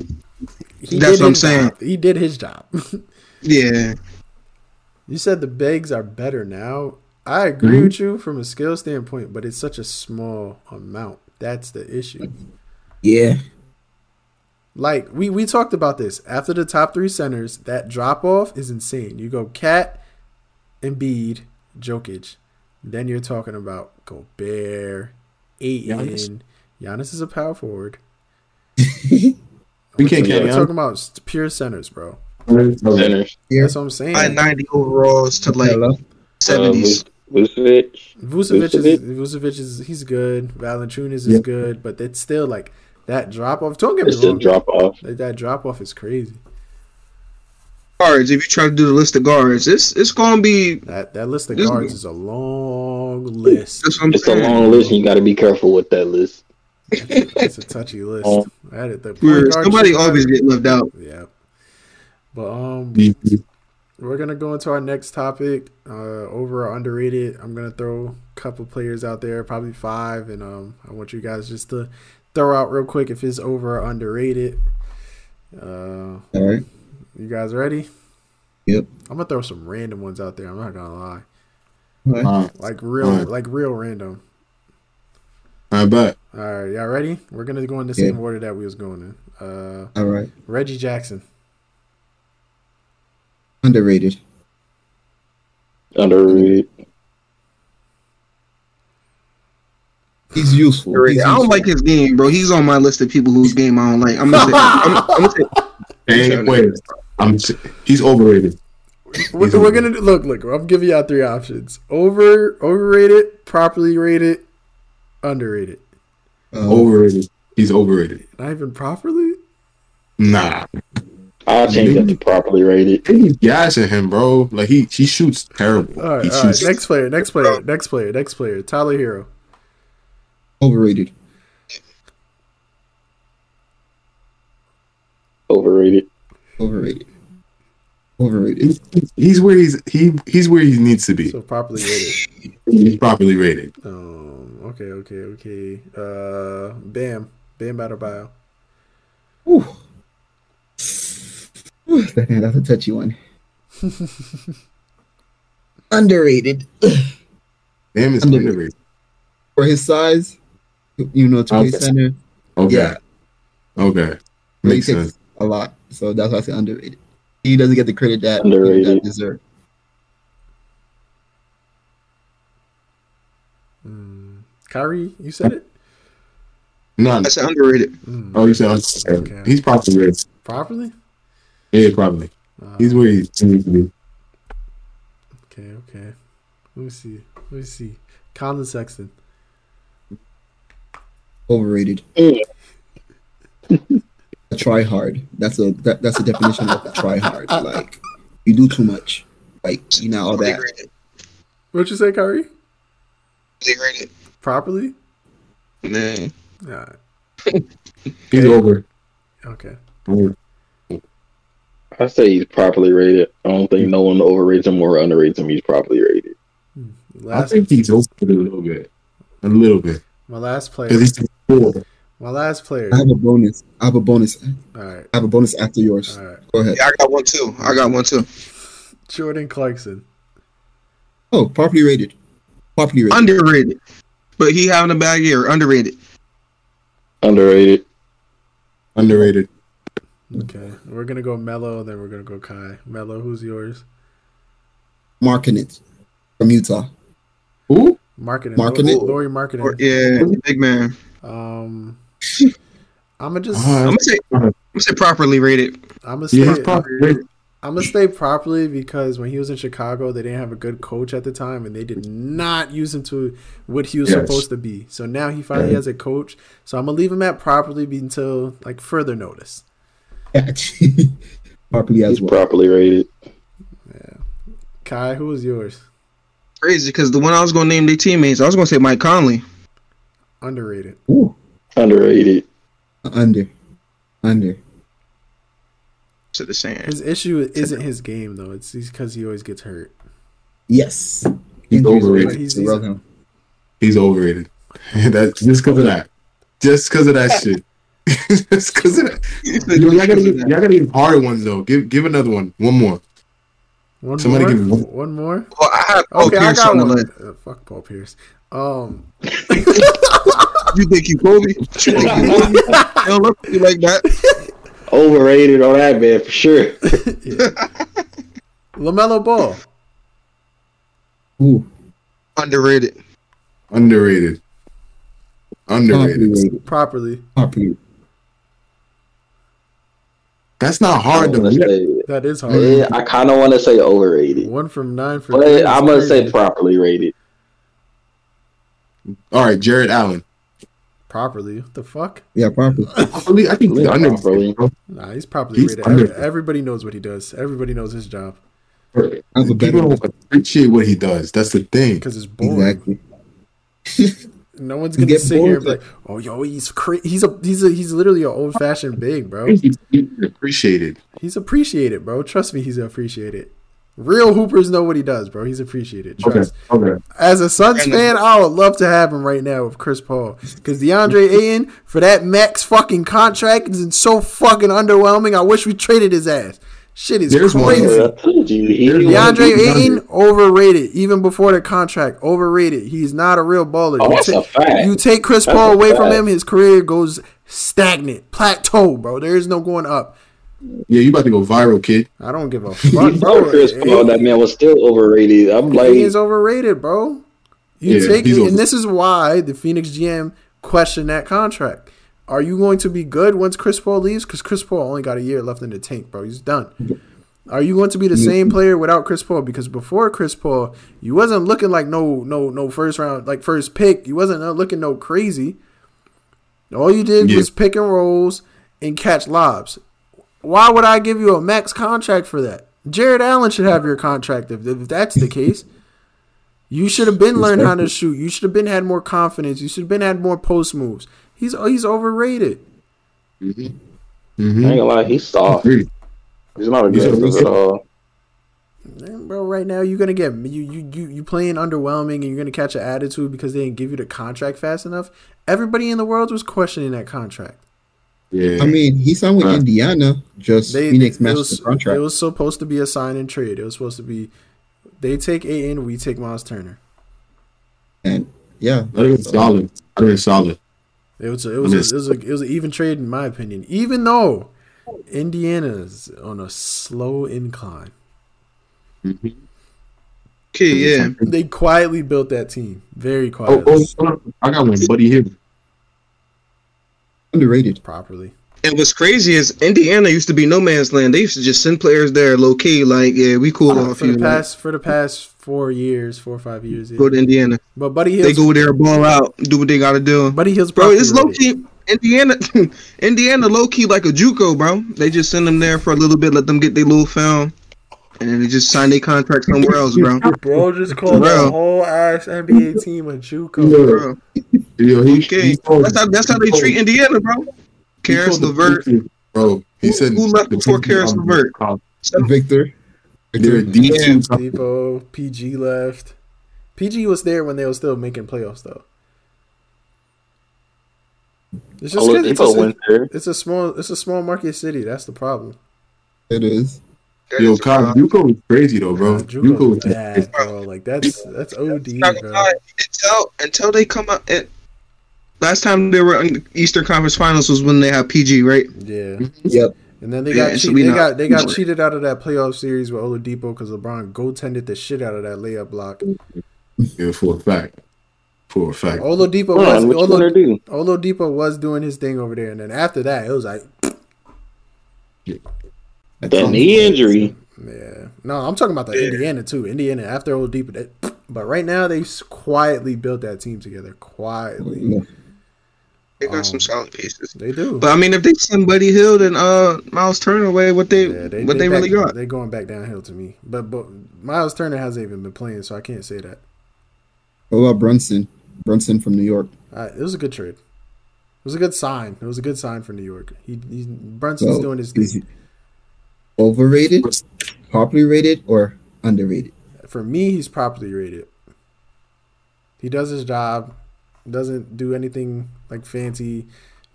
He that's what I'm saying. Job. He did his job. yeah. You said the bigs are better now. I agree mm-hmm. with you from a skill standpoint, but it's such a small amount. That's the issue. Yeah. Like we we talked about this after the top three centers, that drop off is insane. You go Cat, Embiid, Jokic, then you're talking about Gobert, Ayton. Giannis, Giannis is a power forward. we can't get talking about pure centers, bro. Centers. That's what I'm saying. I ninety overalls to like seventies. Um, Vucevic. Vucevic is Vucevic is he's good. Valanciunas is yep. good, but it's still like that drop off. Don't get me it's wrong. drop off. Like, that drop off is crazy. Guards. If you try to do the list of guards, it's it's gonna be that that list of guards is a long list. It's saying. a long list, and you got to be careful with that list. it's a touchy list. Um, somebody always get left out. Yeah, but um, we're gonna go into our next topic. Uh, over or underrated. I'm gonna throw a couple players out there, probably five, and um, I want you guys just to throw out real quick if it's over or underrated. Uh, All right. You guys ready? Yep. I'm gonna throw some random ones out there. I'm not gonna lie. Uh, like real, uh, like real random. I bet. All right, y'all ready? We're gonna go in the same order that we was going in. Uh, All right. Reggie Jackson. Underrated. Underrated. He's useful. He's I don't useful. like his game, bro. He's on my list of people whose game I don't like. I'm gonna say. I'm, I'm gonna say. Hey, wait. I'm. He's overrated. We're, we're gonna do, look. Look, I'm giving y'all three options: over, overrated, properly rated, underrated. Uh, overrated. He's overrated. Not even properly. Nah. I'll change that to properly rated. He's gassing him, bro. Like he he shoots terrible. All right, he all shoots. right. Next player. Next player. Next player. Next player. Tyler Herro. Overrated. Overrated. Overrated. Overrated. He's, where he's he he's where he needs to be. So properly rated. he's properly rated. Um. Okay. Okay. Okay. Uh. Bam. Bam. Adebayo. Ooh. Ooh, that's a touchy one. underrated. Bam is underrated. underrated. For his size, you know, to okay. play center. Okay. Yeah. Okay. Makes sense. A lot. So that's why I say underrated. He doesn't get the credit that underrated that deserve. Mm. Kyrie, you said it. No, I said underrated. Mm. Oh, you said okay. he's properly rated. Properly? Yeah, probably. Uh, he's where he needs to be. Okay, okay. Let me see. Let me see. Collin Sexton. Overrated. a try hard. That's a that, that's a definition of a try hard. Like you do too much. Like you know all that. What'd you say, Kyrie? Rated. Properly? Nah. Nah. He's over. Okay. I say he's properly rated. I don't think no one overrates him or underrates him. He's properly rated. Hmm. Last I think he's over a little bit. A little bit. My last player. Because he's four. My last player. I have a bonus. I have a bonus. All right. I have a bonus after yours. All right. Go ahead. Yeah, I got one too. I got one too. Jordan Clarkson. Oh, properly rated. Properly rated. Underrated. But he having a bad year. Underrated. Underrated. Underrated. Okay. We're gonna go Melo, then we're gonna go Kai. Melo, who's yours? Markkanen from Utah. Who? Markkanen. Markkanen? Lauri Markkanen. Yeah, big man. Um, I'm gonna just. Uh, I'm gonna say I'm gonna say properly rated. I'm gonna Yeah, stay. I'm gonna stay properly because when he was in Chicago, they didn't have a good coach at the time, and they did not use him to what he was Yes. supposed to be. So now he finally Yeah. has a coach. So I'm gonna leave him at properly until like further notice. Properly as He's well. properly rated. Yeah, Kai, who was yours? Crazy because the one I was gonna name their teammates, I was gonna say Mike Conley. Underrated. Ooh, Underrated. Under, under. To the sand. His issue isn't his game though; it's because he always gets hurt. Yes, He's Injuries overrated. always He's- he's- He's overrated. That's just because of that. Just because of that shit. just because of that. Yo, y'all gotta give, y'all gotta give hard ones though. Give give another one. One more. One Somebody more. give one. one more. Well, I had Paul Okay, I Pierce got on the one. list. Uh, fuck Paul Pierce. Um, You think you Kobe? You think you Kobe? They don't look at you like that. Overrated on that man for sure. Lamelo Ball. Ooh, Underrated. Underrated. Underrated. underrated. Properly. Properly. That's not hard I though. wanna say- That is hard. yeah, I kind of want to say overrated, One from nine for. but I'm gonna say properly rated. All right, Jarrett Allen. Properly. What the fuck? Yeah, properly. Properly, I think he's Yeah, underrated. properly. bro. Nah, he's properly He's rated. under- everybody knows what he does. Everybody knows his job That's a better People don't appreciate what he does. That's the thing. because it's boring. Exactly. No one's gonna get sit here and be like, "Oh, yo, he's cra- he's a he's a he's literally an old fashioned big, bro. He's appreciated. He's appreciated, bro. Trust me, he's appreciated. Real hoopers know what he does, bro. He's appreciated. Trust. Okay. As a Suns fan, I would love to have him right now with Chris Paul. Because DeAndre Ayton, for that max fucking contract, is so fucking underwhelming. I wish we traded his ass. Shit is There's one- crazy. I told you, he DeAndre DeAndre. Ayton, overrated. Even before the contract, overrated. He's not a real baller. Oh, You that's ta- a fact. You take Chris That's Paul a away from him, his career goes stagnant, plateau, bro. There is no going up. Yeah, you about to go viral, kid. I don't give a fuck, bro. Chris Paul, that man was still overrated. I'm He like, is overrated, bro. You Yeah, take he's it, over- and this is why the Phoenix GM questioned that contract. Are you going to be good once Chris Paul leaves? Because Chris Paul only got a year left in the tank, bro. He's done. Are you going to be the same player without Chris Paul? Because before Chris Paul, you wasn't looking like no no no first round like first pick. You wasn't uh, looking no crazy. All you did Yeah. was pick and rolls and catch lobs. Why would I give you a max contract for that? Jarrett Allen should have your contract if, if that's the case. You should have been learned how to shoot. You should have been had more confidence. You should have been had more post moves. He's he's overrated. Mm-hmm. I ain't gonna lie, he's soft. He's not He's aggressive a- at all. Man, bro, right now you're gonna get you you you you playing underwhelming and you're gonna catch an attitude because they didn't give you the contract fast enough. Everybody in the world was questioning that contract. Yeah. I mean, he signed with Huh. Indiana. Just They Phoenix it matched was, the contract. it was supposed to be a sign and trade. It was supposed to be they take Ayton, we take Miles Turner. and yeah, That'd have solid. That'd have solid. It was a, it was a, it was a, it was an even trade in my opinion. Even though Indiana's on a slow incline, Mm-hmm. Okay, yeah. they quietly built that team very Oh, quietly, oh, I got one, buddy. Here. Underrated. properly. And what's crazy is Indiana used to be no man's land. They used to just send players there low key, like, yeah, we cool off for you. the past for the past four years, four or five years. yeah. go to Indiana. But Buddy They go there, ball out, do what they gotta do. Buddy Hield's Bro, it's low key. Indiana, Indiana, low key like a JUCO, bro. They just send them there for a little bit, let them get their little film, and then they just sign their contract somewhere else, bro. Bro, just called Bro. the whole ass NBA team a JUCO. Bro, Yo, he, okay, he that's how that's how they treat Indiana, bro. he Caris told the LeVert, Bro, he Who- said who left the before Patriots Caris are- LeVert? Victor. They're a D Yeah. two. Depot, PG left. PG was there when they were still making playoffs though. It's just Oh. It's, a, went there. it's a small it's a small market city. That's the problem. It is. Yo, Kyle, JUCO was crazy though, bro. Nah, JUCO was JUCO's bad, bro. Like that's that's OD, bro. until until they come out. At, last time they were in the Eastern Conference Finals was when they had PG, right? Yeah. Yep. And then they got cheat, they got they got cheated out of that playoff series with Oladipo because LeBron goaltended the shit out of that layup block. Yeah, for a fact. For a fact. Oladipo was Oladipo, Oladipo was doing his thing over there, and then after that, it was like yeah. the knee injury. Yeah, no, I'm talking about the yeah. Indiana too. Indiana after Oladipo, that, but right now they quietly built that team together. Quietly. Yeah. They got um, some solid pieces. They do. But I mean, if they send Buddy Hield and uh Miles Turner away, what they, yeah, they what they, they really got? They're going back downhill to me. But but Miles Turner hasn't even been playing, so I can't say that. What about Brunson? Brunson from New York. Uh, it was a good trade. It was a good sign. It was a good sign for New York. He, he Brunson's doing his thing. Overrated, properly rated, or underrated? For me, he's properly rated. He does his job. Doesn't do anything like fancy.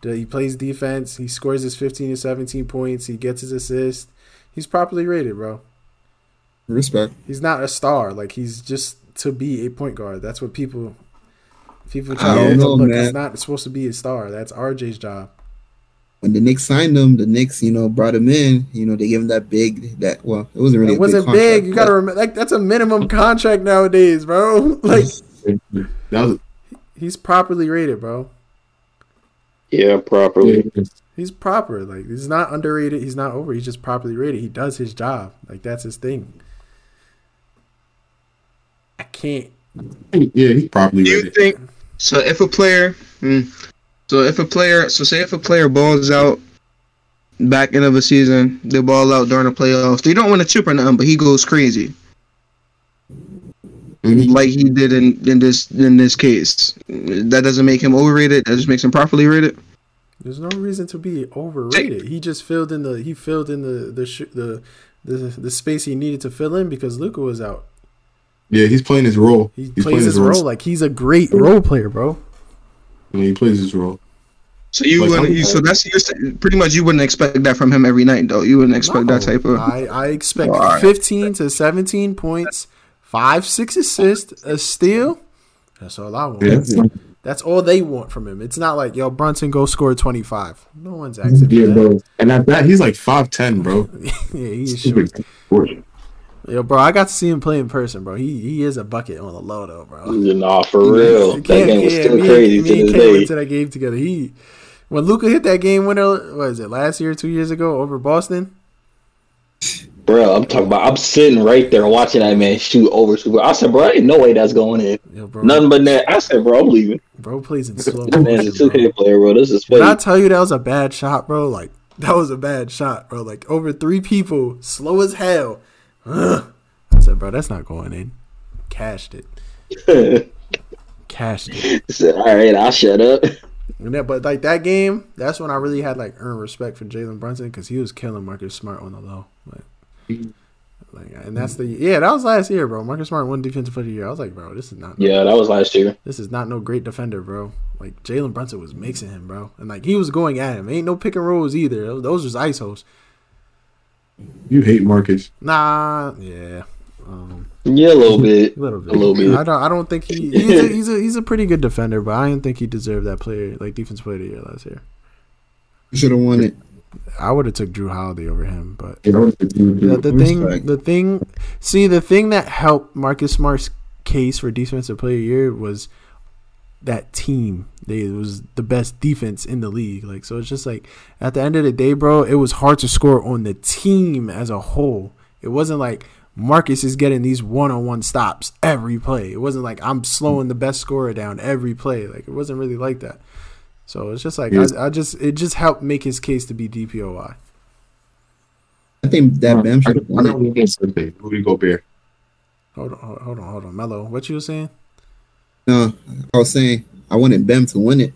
He plays defense. He scores his 15 to 17 points. He gets his assist. He's properly rated, bro. Respect. He's not a star. Like he's just to be a point guard. That's what people people try to know, look. Man. He's not supposed to be a star. That's RJ's job. When the Knicks signed him, the Knicks, you know, brought him in. You know, they gave him that big. That well, it wasn't really. It wasn't big. You got to remember, like that's a minimum contract nowadays, bro. Like that was he's properly rated, bro. Yeah, properly. He's proper. Like he's not underrated. He's not over. He's just properly rated. He does his job. Like that's his thing. I can't. Yeah, he's properly Do you think so? If a player, hmm, so if a player, so say if a player balls out back end of a season, they ball out during the playoffs. They don't want to chip or nothing, but he goes crazy. Mm-hmm. like he did in, in this in this case. That doesn't make him overrated. That just makes him properly rated. There's no reason to be overrated. He just filled in the he filled in the the sh- the, the the space he needed to fill in because Luka was out. Yeah, he's playing his role. He he's plays his role. role. like he's a great role player, bro. Yeah, he plays his role. So you like, wouldn't. You, so that's your, pretty much you wouldn't expect that from him every night, though. You wouldn't expect no, that type of. I I expect oh, right. fifteen to seventeen points five, six assists, a steal. That's all I want. Yeah. That's all they want from him. It's not like yo Brunson go score twenty five. No one's asking. Yeah, bro. And at that, he's like five ten, bro. yeah, he's short. Yo, bro, I got to see him play in person, bro. He he is a bucket on the low though, bro. Nah, for real. That game was still crazy me to this day. Went to that game together. He when Luka hit that game winner, what is it? Last year, two years ago, over Boston. Bro, I'm talking about. I'm sitting right there watching that man shoot over super. I said, bro, ain't no way that's going in. Yo, bro, Nothing but net. I said, bro, I'm leaving. Bro plays in slow motion. Man's a 2K player, bro. This is. Did I tell you that was a bad shot, bro? Like that was a bad shot, bro. Like over three people, slow as hell. Ugh. I said, bro, that's not going in. Cashed it. Cashed it. Said, all right, I'll shut up. Yeah, but like that game, that's when I really had like earned respect for Jalen Brunson because he was killing Marcus Smart on the low. Like, like, and that's the yeah, that was last year, bro. Marcus Smart won defensive player of the year. I was like, bro, this is not. Yeah, that was last year. This is not no great defender, bro. Like Jalen Brunson was mixing him, bro, and like he was going at him. Ain't no pick and rolls either. Those was ISOs. You hate Marcus? Nah, yeah. Um, yeah, a little bit, a little bit, a little bit. I don't, I don't think he he's a, he's a he's a pretty good defender, but I didn't think he deserved that player like defense player of the year last year. Should have won it. I would have took Jrue Holiday over him, but the, the thing, the thing, see, the thing that helped Marcus Smart's case for defensive player of the year was that team. They it was the best defense in the league. Like so, it's just like at the end of the day, bro, it was hard to score on the team as a whole. It wasn't like Marcus is getting these one-on-one stops every play. It wasn't like I'm slowing the best scorer down every play. Like it wasn't really like that. So it's just like I, I, just it just helped make his case to be DPOY. I think that Bam should have won it. Rudy Gobert. Hold on, hold on, hold on, Melo. What you were saying? No, I was saying I wanted Bam to win it.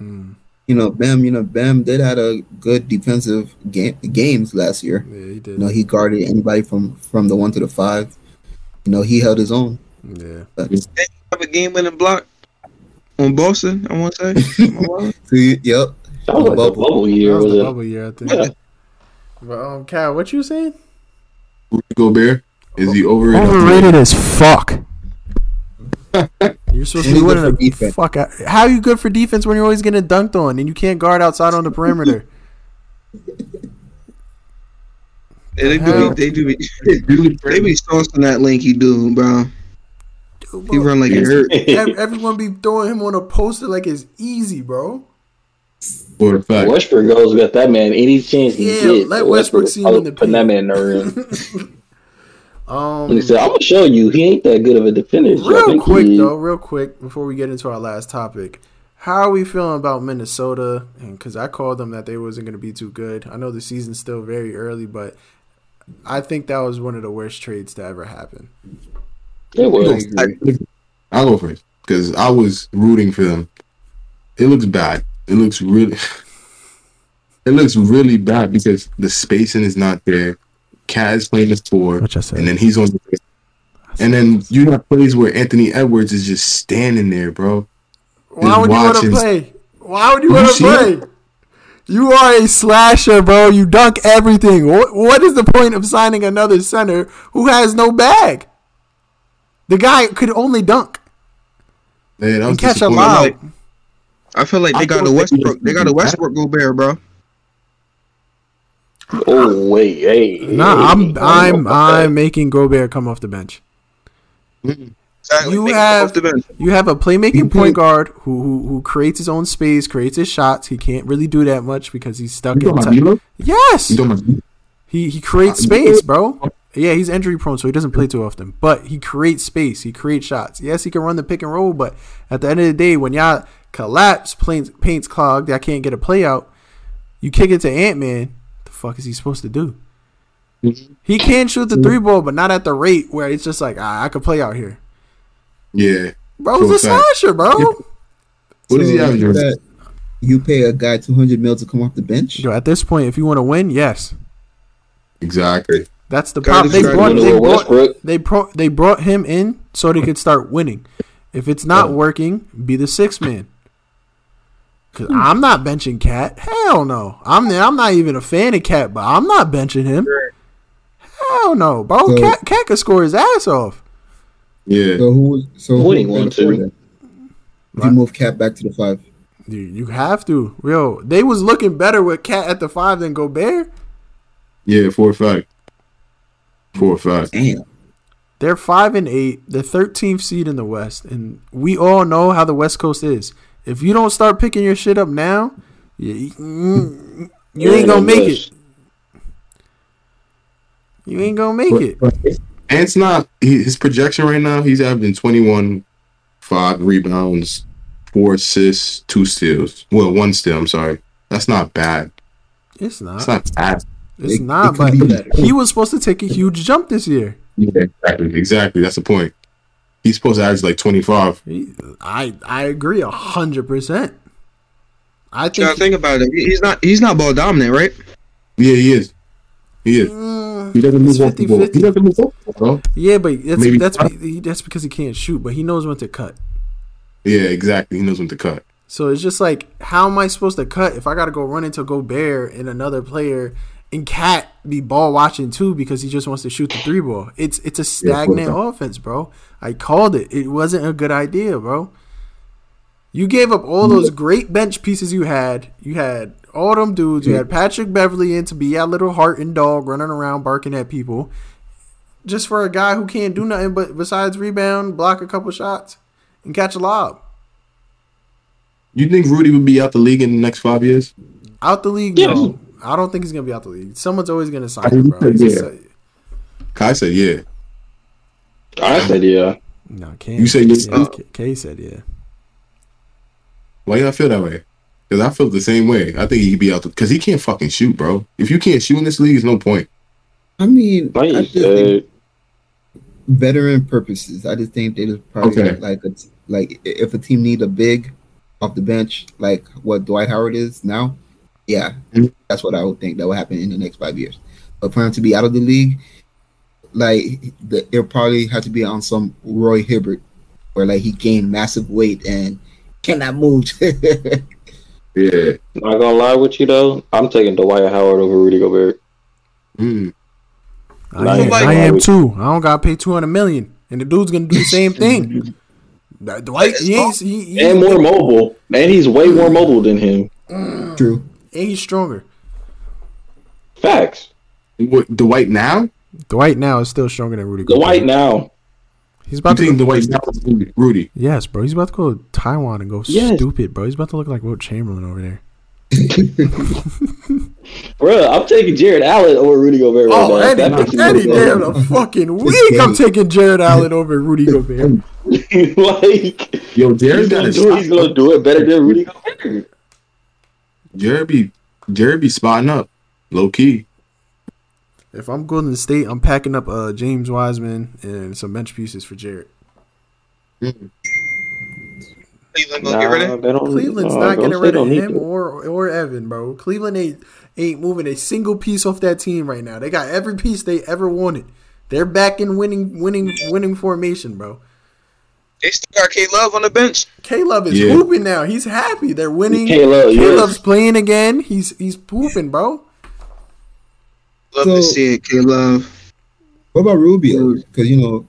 Mm. You know, Bam. You know, Bam did had a good defensive game games last year. Yeah, he did. You know, he guarded anybody from from the one to the five. You know, he held his own. Yeah. But, have a game winning block on Boston. I want to say. See, yep. That was like bubble. bubble year. That was, was bubble year, I think. Yeah. But um, Cal, what you saying? Rudy Gobert is he overrated? Overrated as fuck. You're supposed to be winning a fuck. Out. How are you good for defense when you're always getting dunked on and you can't guard outside on the perimeter? they do hell? be, they do be, they be saucing that lanky dude, bro. Dude, He run like it hurt. everyone be throwing him on a poster like it's easy, bro. For a fact. Westbrook goes with that man any chance he Yeah, gets. let Westbrook see him in the putting that man in the rim. Um, And he said, "I'm gonna show you. He ain't that good of a defender." Real think quick he- though, real quick before we get into our last topic, how are we feeling about Minnesota? And because I called them that they wasn't going to be too good. I know the season's still very early, but I think that was one of the worst trades to ever happen. It was. I'll go first because I was rooting for them. It looks bad. It looks really. it looks really bad because the spacing is not there. Cat is playing the four, Which I said. and then he's on. The, and then you have plays where Anthony Edwards is just standing there, bro. Why would you want to play? Why would you You want to play? it? You are a slasher, bro. You dunk everything. What, what is the point of signing another center who has no bag? The guy could only dunk Man, and catch a disappointing. lob. I feel like they I got a Westbrook. They got a Westbrook Gobert, bro. Oh wait, hey. Nah, I'm hey, I'm I'm making Gobert come off the bench. Exactly. You Make have- off the bench. You have a playmaking point guard who, who who creates his own space, creates his shots. He can't really do that much because he's stuck You in. talking T- about D'Lo? yes, You he he creates Uh, space, bro. Yeah, he's injury prone, so he doesn't play too often. But he creates space. He creates shots. Yes, he can run the pick and roll, but at the end of the day, when y'all collapse, paints, paints clogged, I can't get a play out. You kick it to Ant Man. The fuck is he supposed to do? He can shoot the three ball, but not at the rate where it's just like ah, I could play out here. Yeah. Bro, he's a slasher, bro. What is he So averaging? that- You pay a guy two hundred mil to come off the bench. Yo, at this point, if you want to win, yes, Exactly. That's the problem. They brought, they brought, they pro, they brought him in so they could start winning. If it's not working, be the sixth man. Cause hmm. I'm not benching Cat. Hell no. I'm I'm not even a fan of Cat, but I'm not benching him. Hell no, bro. So- Cat Cat could score his ass off. Yeah. So who? So who Winning was one, at too. If you move Cat back to the five, Dude, you have to. Yo, they was looking better with Cat at the five than Gobert. Yeah, for a fact. For a fact. damn. They're five and eight, the thirteenth seed in the West, and we all know how the West Coast is. If you don't start picking your shit up now, you, mm, you ain't gonna make it. You ain't gonna make it. And it's not his projection right now. He's averaging 21, five rebounds, four assists, two steals. Well, one steal. I'm sorry. That's not bad. It's not. It's not bad. It's It- not. it But be he was supposed to take a huge jump this year. Yeah, exactly. Exactly. That's the point. He's supposed to average like 25. I I agree a hundred percent. I You gotta think. think about it. He's not. He's not ball dominant, right? Yeah, he is. He is. Mm, He doesn't it's move off the ball. 50-50. He doesn't move off ball, bro. Yeah, but that's Maybe- that's he, that's because he can't shoot, but he knows when to cut. Yeah, exactly. He knows when to cut. So it's just like, how am I supposed to cut if I got to go run into Gobert and another player and Cat be ball watching too because he just wants to shoot the three ball? It's it's a stagnant full offense, bro. I called it. It wasn't a good idea, bro. You gave up all those great bench pieces you had. You had all them dudes. You had Patrick Beverley in to be that little heart and dog running around barking at people. Just for a guy who can't do nothing but besides rebound, block a couple shots, and catch a lob. You think Rudy would be out the league in the next five years? Out the league, Yes. no. I don't think he's gonna be out the league. Someone's always gonna sign him, bro. he He's said just Kai said yeah. I said yeah. no, Cam, You said yes. yeah, K- K said yeah. Why y'all feel that way? Because I feel the same way. I think he could be out the because he can't fucking shoot, bro. If you can't shoot in this league, there's no point. I mean, Like I just think said, veteran purposes. I just think they just probably Okay. like a, like if a team need a big off the bench, like what Dwight Howard is now, yeah, that's what I would think that would happen in the next five years. But for him to be out of the league, like the, it'll probably have to be on some Roy Hibbert, where like he gained massive weight and cannot move. Yeah. not gonna lie with you though. I'm taking Dwight Howard over Rudy Gobert. Mm. I Like- am, Like- I am too. I don't gotta pay two hundred million, and the dude's gonna do the same thing. Dwight, he ain't, he, he, And more mobile. And he's way more mobile than him. True. And he's stronger. Facts. What, Dwight now? Dwight now is still stronger than Rudy. Dwight now. He's about You to think go, Dwight now is Rudy? Yes, bro. He's about to go to Taiwan and go Yes. stupid, bro. He's about to look like Wilt Chamberlain over there. Bro, I'm taking Jarrett Allen over Rudy Gobert right Oh, now. any, That makes me any look day of the fucking week, I'm taking Jarrett Allen over Rudy Gobert. good. like Yo, he's gonna, to do, he's gonna do it better than Rudy Gobert. Jarrett be Jarrett be spotting up, low key. If I'm Golden State, I'm packing up uh, James Wiseman and some bench pieces for Jarrett. Cleveland gonna get rid of him. Cleveland's no, not getting rid of him or or Evan, bro. Cleveland ain't ain't moving a single piece off that team right now. They got every piece they ever wanted. They're back in winning winning winning formation, bro. They still got K Love on the bench. K Love is Yeah. hooping now. He's happy. They're winning. Caleb, Caleb's yes. playing again. He's he's pooping, bro. Love So- to see it, K Love. What about Rubio? Because you know,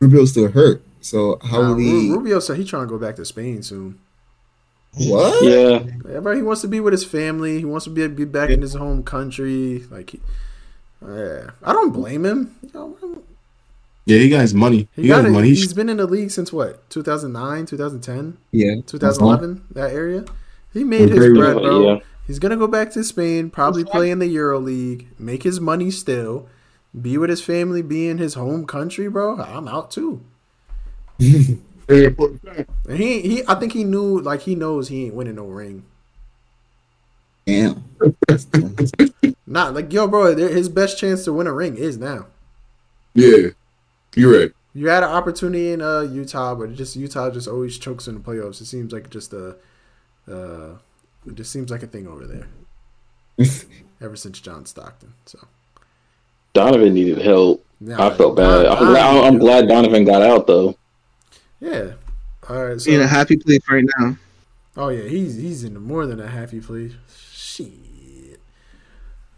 Rubio's still hurt. So how Nah, will he? Rubio said he's trying to go back to Spain soon. what? Yeah, Yeah, bro, he wants to be with his family. He wants to be be back in his home country. Like, he, yeah, I don't blame him. You know, Yeah, he got his money. he He, got got his money. He's He's, been in the league since what? 2009, 2010, Yeah. 2011, that area. He made his bread, bro. yeah. He's gonna go back to Spain, probably play in the Euro League, make his money still, be with his family, be in his home country, bro. I'm out too. He he I think he knew like he knows he ain't winning no ring. Damn. Not like yo, bro. His best chance to win a ring is now. yeah, you're right. You had an opportunity in uh, Utah, but it just Utah just always chokes in the playoffs. It seems like just a, uh, it just seems like a thing over there. Ever since John Stockton, so Donovan needed help. Now, I felt bad. Don- I'm glad, I'm glad Donovan got out though. Yeah. All right. He in a happy place right now. oh yeah, he's he's in more than a happy place. Shit.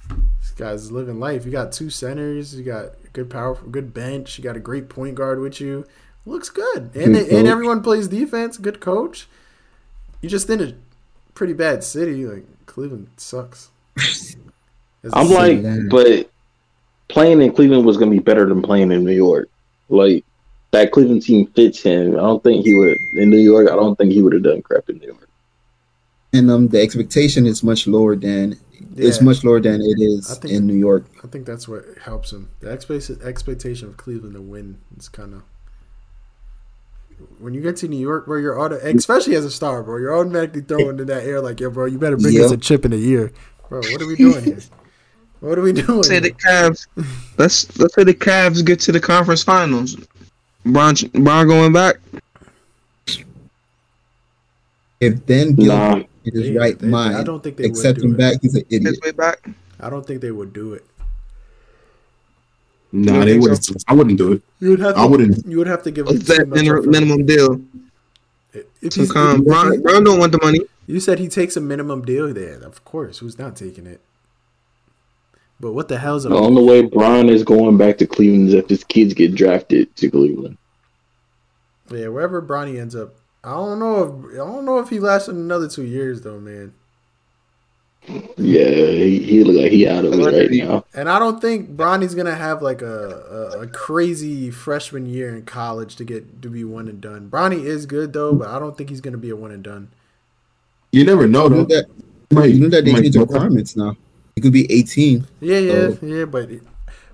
This guy's living life. You got two centers. You got a good powerful, good bench. You got a great point guard with you. Looks good, and Good they, and everyone plays defense. Good coach. You just in a pretty bad city. Like Cleveland sucks. It's a I'm like, man. but playing in Cleveland was gonna be better than playing in New York. Like that Cleveland team fits him. I don't think he would in New York. I don't think he would have done crap in New York. And um, the expectation is much lower than it's much lower than it is I think- in New York. I think that's what helps him. The expectation of Cleveland to win is kind of when you get to New York, bro. You're auto, especially as a star, bro. You're automatically thrown into that air like, yo, bro. You better bring us a chip in a year, bro. What are we doing here? What are we doing? Let's Say the? Cavs. Let's let's say the Cavs get to the conference finals. Bron, Bron going back. If then Nah. Gilbert in his They- right they- I don't think they would accept do him it. back, he's an idiot. His way back. I don't think they would do it. Nah, don't they wouldn't. I wouldn't do it. You would have. To, I wouldn't. You would have to give What's him that much minimum deal? If Some he's, kind. if- Bron, Bron don't want the money. you said he takes a minimum deal there. Of course, who's not taking it? But what the hell's a The only way Bron is going back to Cleveland is if his kids get drafted to Cleveland. Yeah, wherever Bronny ends up, I don't know if I don't know if he lasts another two years though, man. Yeah, he, he look like he out of it right now. And I don't think Bronny's gonna have like a, a, a crazy freshman year in college to get to be one and done. Bronny is good though, but I don't think he's gonna be a one and done. You never know You know though. that Might- you know that they might change go- requirements now. It could be 18. Yeah, yeah, Oh. yeah. But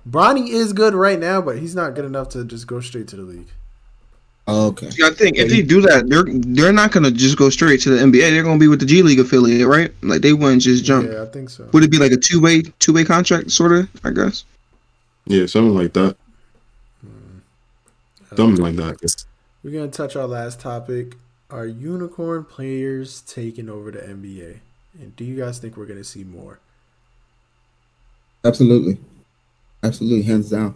Bronny is good right now, but he's not good enough to just go straight to the league. Oh, okay. I think if they do that, they're they're not gonna just go straight to the NBA. They're gonna be with the G League affiliate, right? Like they wouldn't just jump. Yeah, I think so. Would it be like a two way two way contract, sort of? I guess. Yeah, something like that. Hmm. Something like that. We're gonna touch our last topic. Are unicorn players taking over the NBA? And do you guys think we're gonna see more? Absolutely. Absolutely, hands down.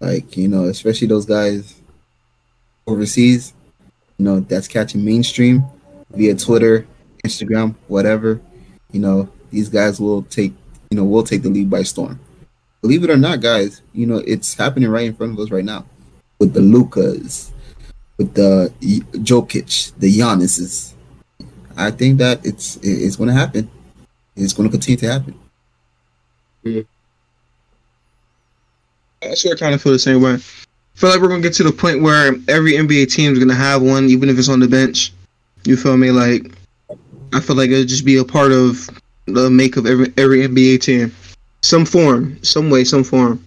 Like, you know, especially those guys overseas, you know, that's catching mainstream via Twitter, Instagram, whatever. You know, these guys will take, you know, will take the lead by storm. Believe it or not, guys, you know, it's happening right in front of us right now with the Lukas, with the Jokic, the Giannis's. I think that it's it's going to happen. It's going to continue to happen. Yeah. I of kind of feel the same way. I feel like we're gonna get to the point where every NBA team is gonna have one, even if it's on the bench. You feel me? Like, I feel like it'll just be a part of the make of every every NBA team, some form, some way, some form.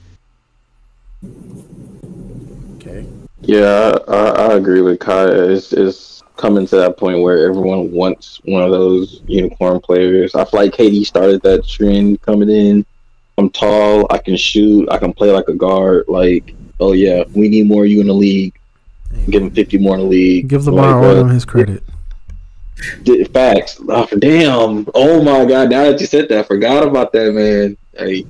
Okay. Yeah, I, I agree with Kai. It's, it's coming to that point where everyone wants one of those unicorn players. I feel like KD started that trend coming in. I'm tall, I can shoot, I can play like a guard. Like, oh yeah, we need more of you in the league. Give him 50 more in the league. Give Lamar Like, uh, Odom his credit. D- Facts. Oh, damn. Oh my god. Now that you said that, I forgot about that, man. Hey,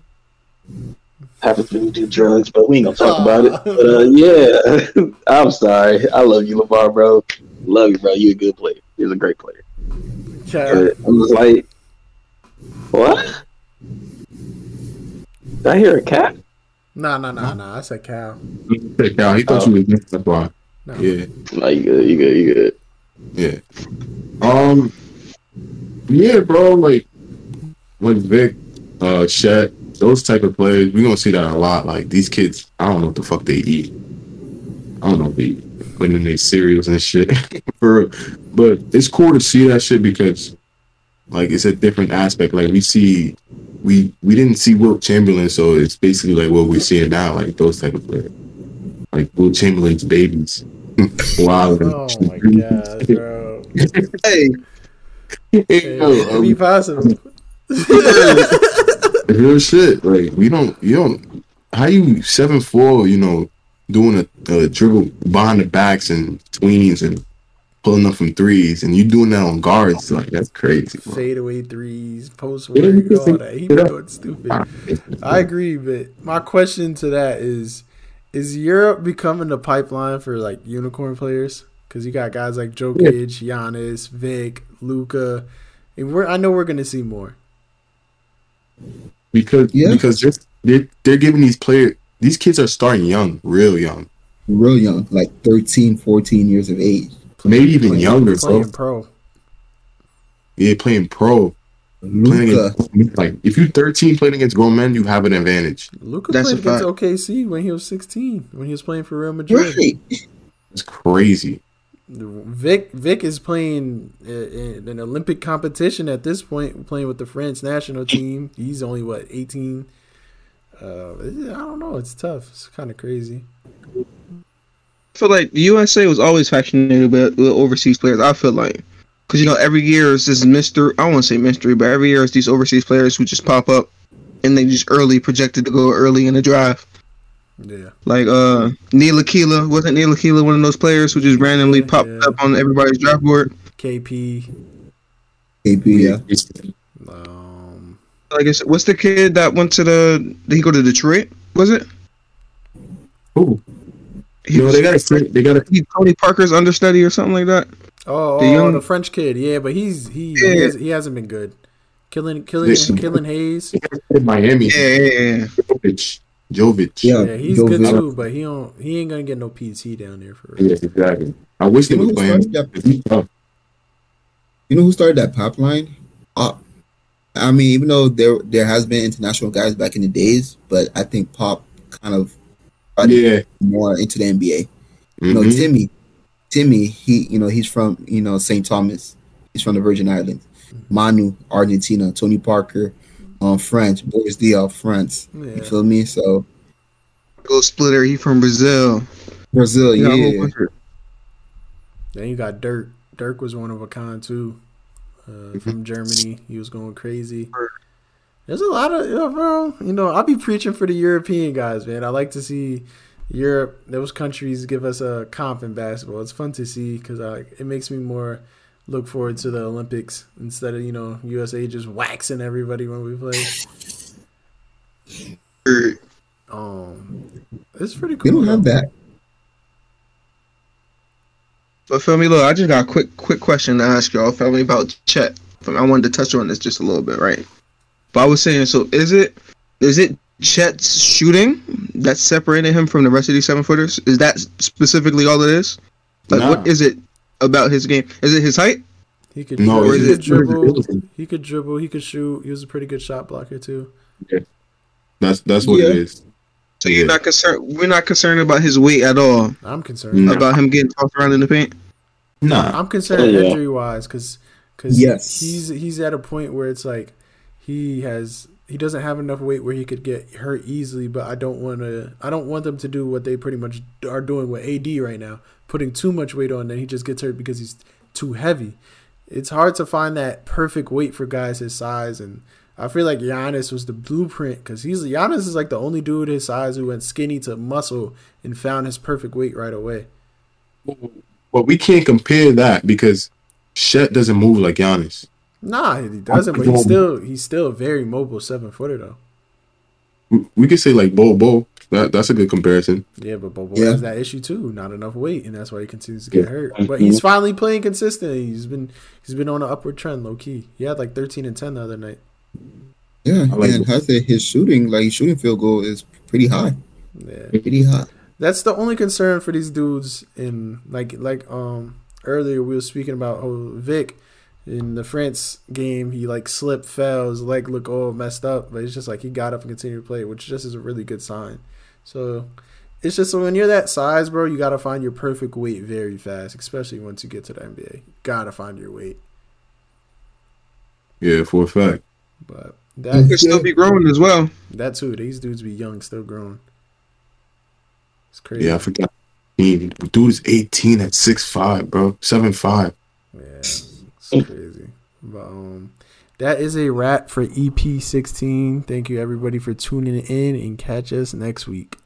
happens when you do drugs, but we ain't gonna talk about it. But uh, yeah, I'm sorry. I love you, Lamar, bro. Love you, bro. You a good player. You're a great player. Yeah. But I'm just like, what? Did I hear a cat? Nah, nah, nah, nah. I said Cal. Yeah, he thought Oh. you was next. That's why. No. Yeah, No, you good. You good. You good. yeah. Um, yeah, bro. Like, like Vic, uh, Chet, those type of players, we gonna see that a lot. Like these kids, I don't know what the fuck they eat. I don't know if they eat, putting in their cereals and shit. For, real. but it's cool to see that shit because, like, it's a different aspect. Like we see, we we didn't see Wilt Chamberlain, so it's basically like what we're seeing now. Like those type of players, like Wilt Chamberlain's babies. wow. Oh my god, bro. Hey, Hey, Yo, be um, positive. real shit. Like we don't, you don't. How you seven four? You know, doing a, a dribble behind the backs and tweens and pulling up from threes, and you doing that on guards. Oh, like that's crazy. bro. Fadeaway threes, post Yeah, you work, can all that. He yeah. doing stupid. Ah, I agree, but my question to that is: Is Europe becoming the pipeline for like unicorn players? Because you got guys like Jokic, Giannis, Vic, Luka, and we're I know we're gonna see more. because Yeah. because they're, they're they're giving these players. These kids are starting young, real young, Real young, like 13, 14 years of age. Maybe even Playing- younger. Bro. playing pro. Yeah, playing pro, playing against, like if you're 13 playing against grown men, you have an advantage. Luka That's played a fact. against OKC when he was 16, when he was playing for Real Madrid. right? It's crazy. Vic Vic is playing uh, in an Olympic competition at this point, playing with the French national team. He's only what 18. Uh, I don't know. It's tough. It's kind of crazy. I feel like the USA was always fascinated with, with overseas players. I feel like because you know every year is this mystery. I don't want to say mystery, but every year is these overseas players who just pop up and they just early projected to go early in the draft. Yeah. Like uh Neil Aquila wasn't Neil Aquila one of those players who just randomly Yeah, popped yeah. up on everybody's draft board. KP. KP, yeah. It's- Um, Like it's, what's the kid that went to the? Did he go to Detroit? Was it? Ooh. He No, they got to they got to he Tony Parker's understudy or something like that. Oh, oh, The oh, young- the French kid. Yeah, but he's he Yeah. he, has, he hasn't been good. Killing killing Listen. Killian Hayes. Miami. Yeah, yeah, yeah. Jovic. Jovic. Yeah. Yeah, he's Jovic. good too, but he don't he ain't gonna get no PT down there for real. Yes, exactly. I wish they You know would who play him. started that- You know who started that pipeline? Pop. Uh, I mean, even though there there has been international guys back in the days, but I think Pop kind of brought it Yeah. more into the NBA. You know, Mhm. Timmy, Timmy, he you know he's from you know St. Thomas. He's from the Virgin Islands. Manu, Argentina. Tony Parker, um, France. Boris Diaw, France. You feel me? So Go Splitter. He from Brazil. Brazil, He got yeah. Then you got Dirk. Dirk was one of a kind too. Uh, from Germany, he was going crazy. There's a lot of you know, bro. You know, I'll be preaching for the European guys, man. I like to see Europe, those countries give us a comp in basketball. It's fun to see because it makes me more look forward to the Olympics instead of you know USA just waxing everybody when we play. Um, it's pretty cool. We don't have though. that. But feel me, look, I just got a quick quick question to ask y'all. Feel me about Chet. I wanted to touch on this just a little bit, right? But I was saying, so is it is it Chet's shooting that separated him from the rest of these seven footers? Is that specifically all it is? Like, Nah. what is it about his game? Is it his height? He could, No, he, it's could it's dribble. He could dribble. He could shoot. He was a pretty good shot blocker too. Yeah. That's that's what Yeah. it is. So you're not concerned. We're not concerned about his weight at all. I'm concerned about him getting tossed around in the paint. Nah, I'm concerned oh, yeah. injury wise because because yes. he's he's at a point where it's like he has he doesn't have enough weight where he could get hurt easily. But I don't want to I don't want them to do what they pretty much are doing with AD right now, putting too much weight on, and he just gets hurt because he's too heavy. It's hard to find that perfect weight for guys his size and I feel like Giannis was the blueprint because he's Giannis is like the only dude his size who went skinny to muscle and found his perfect weight right away. But we can't compare that because Chet doesn't move like Giannis. Nah, he doesn't. But he's still he's still a very mobile seven footer though. We could say like Bol Bol. That that's a good comparison. Yeah, but Bol Bol yeah. has that issue too. Not enough weight, and that's why he continues to get yeah. hurt. But he's finally playing consistently. He's been he's been on an upward trend, low key. He had like thirteen and ten the other night. Yeah, like and I said his shooting, like shooting field goal, is pretty high. Yeah, pretty high. That's the only concern for these dudes. In like like um earlier we were speaking about oh Vic in the France game he like slipped, fell, his leg looked all messed up, but it's just like he got up and continued to play, which just is a really good sign. So it's just so when you're that size, bro, you gotta find your perfect weight very fast, especially once you get to the NBA. You gotta find your weight. Yeah, for a fact. But that you could still be growing as well. That too. These dudes be young, still growing. It's crazy. Yeah, I forgot. Dude is 18 at six five, bro. Seven five. Yeah, it's crazy. But um, that is a wrap for EP 16. Thank you everybody for tuning in and catch us next week.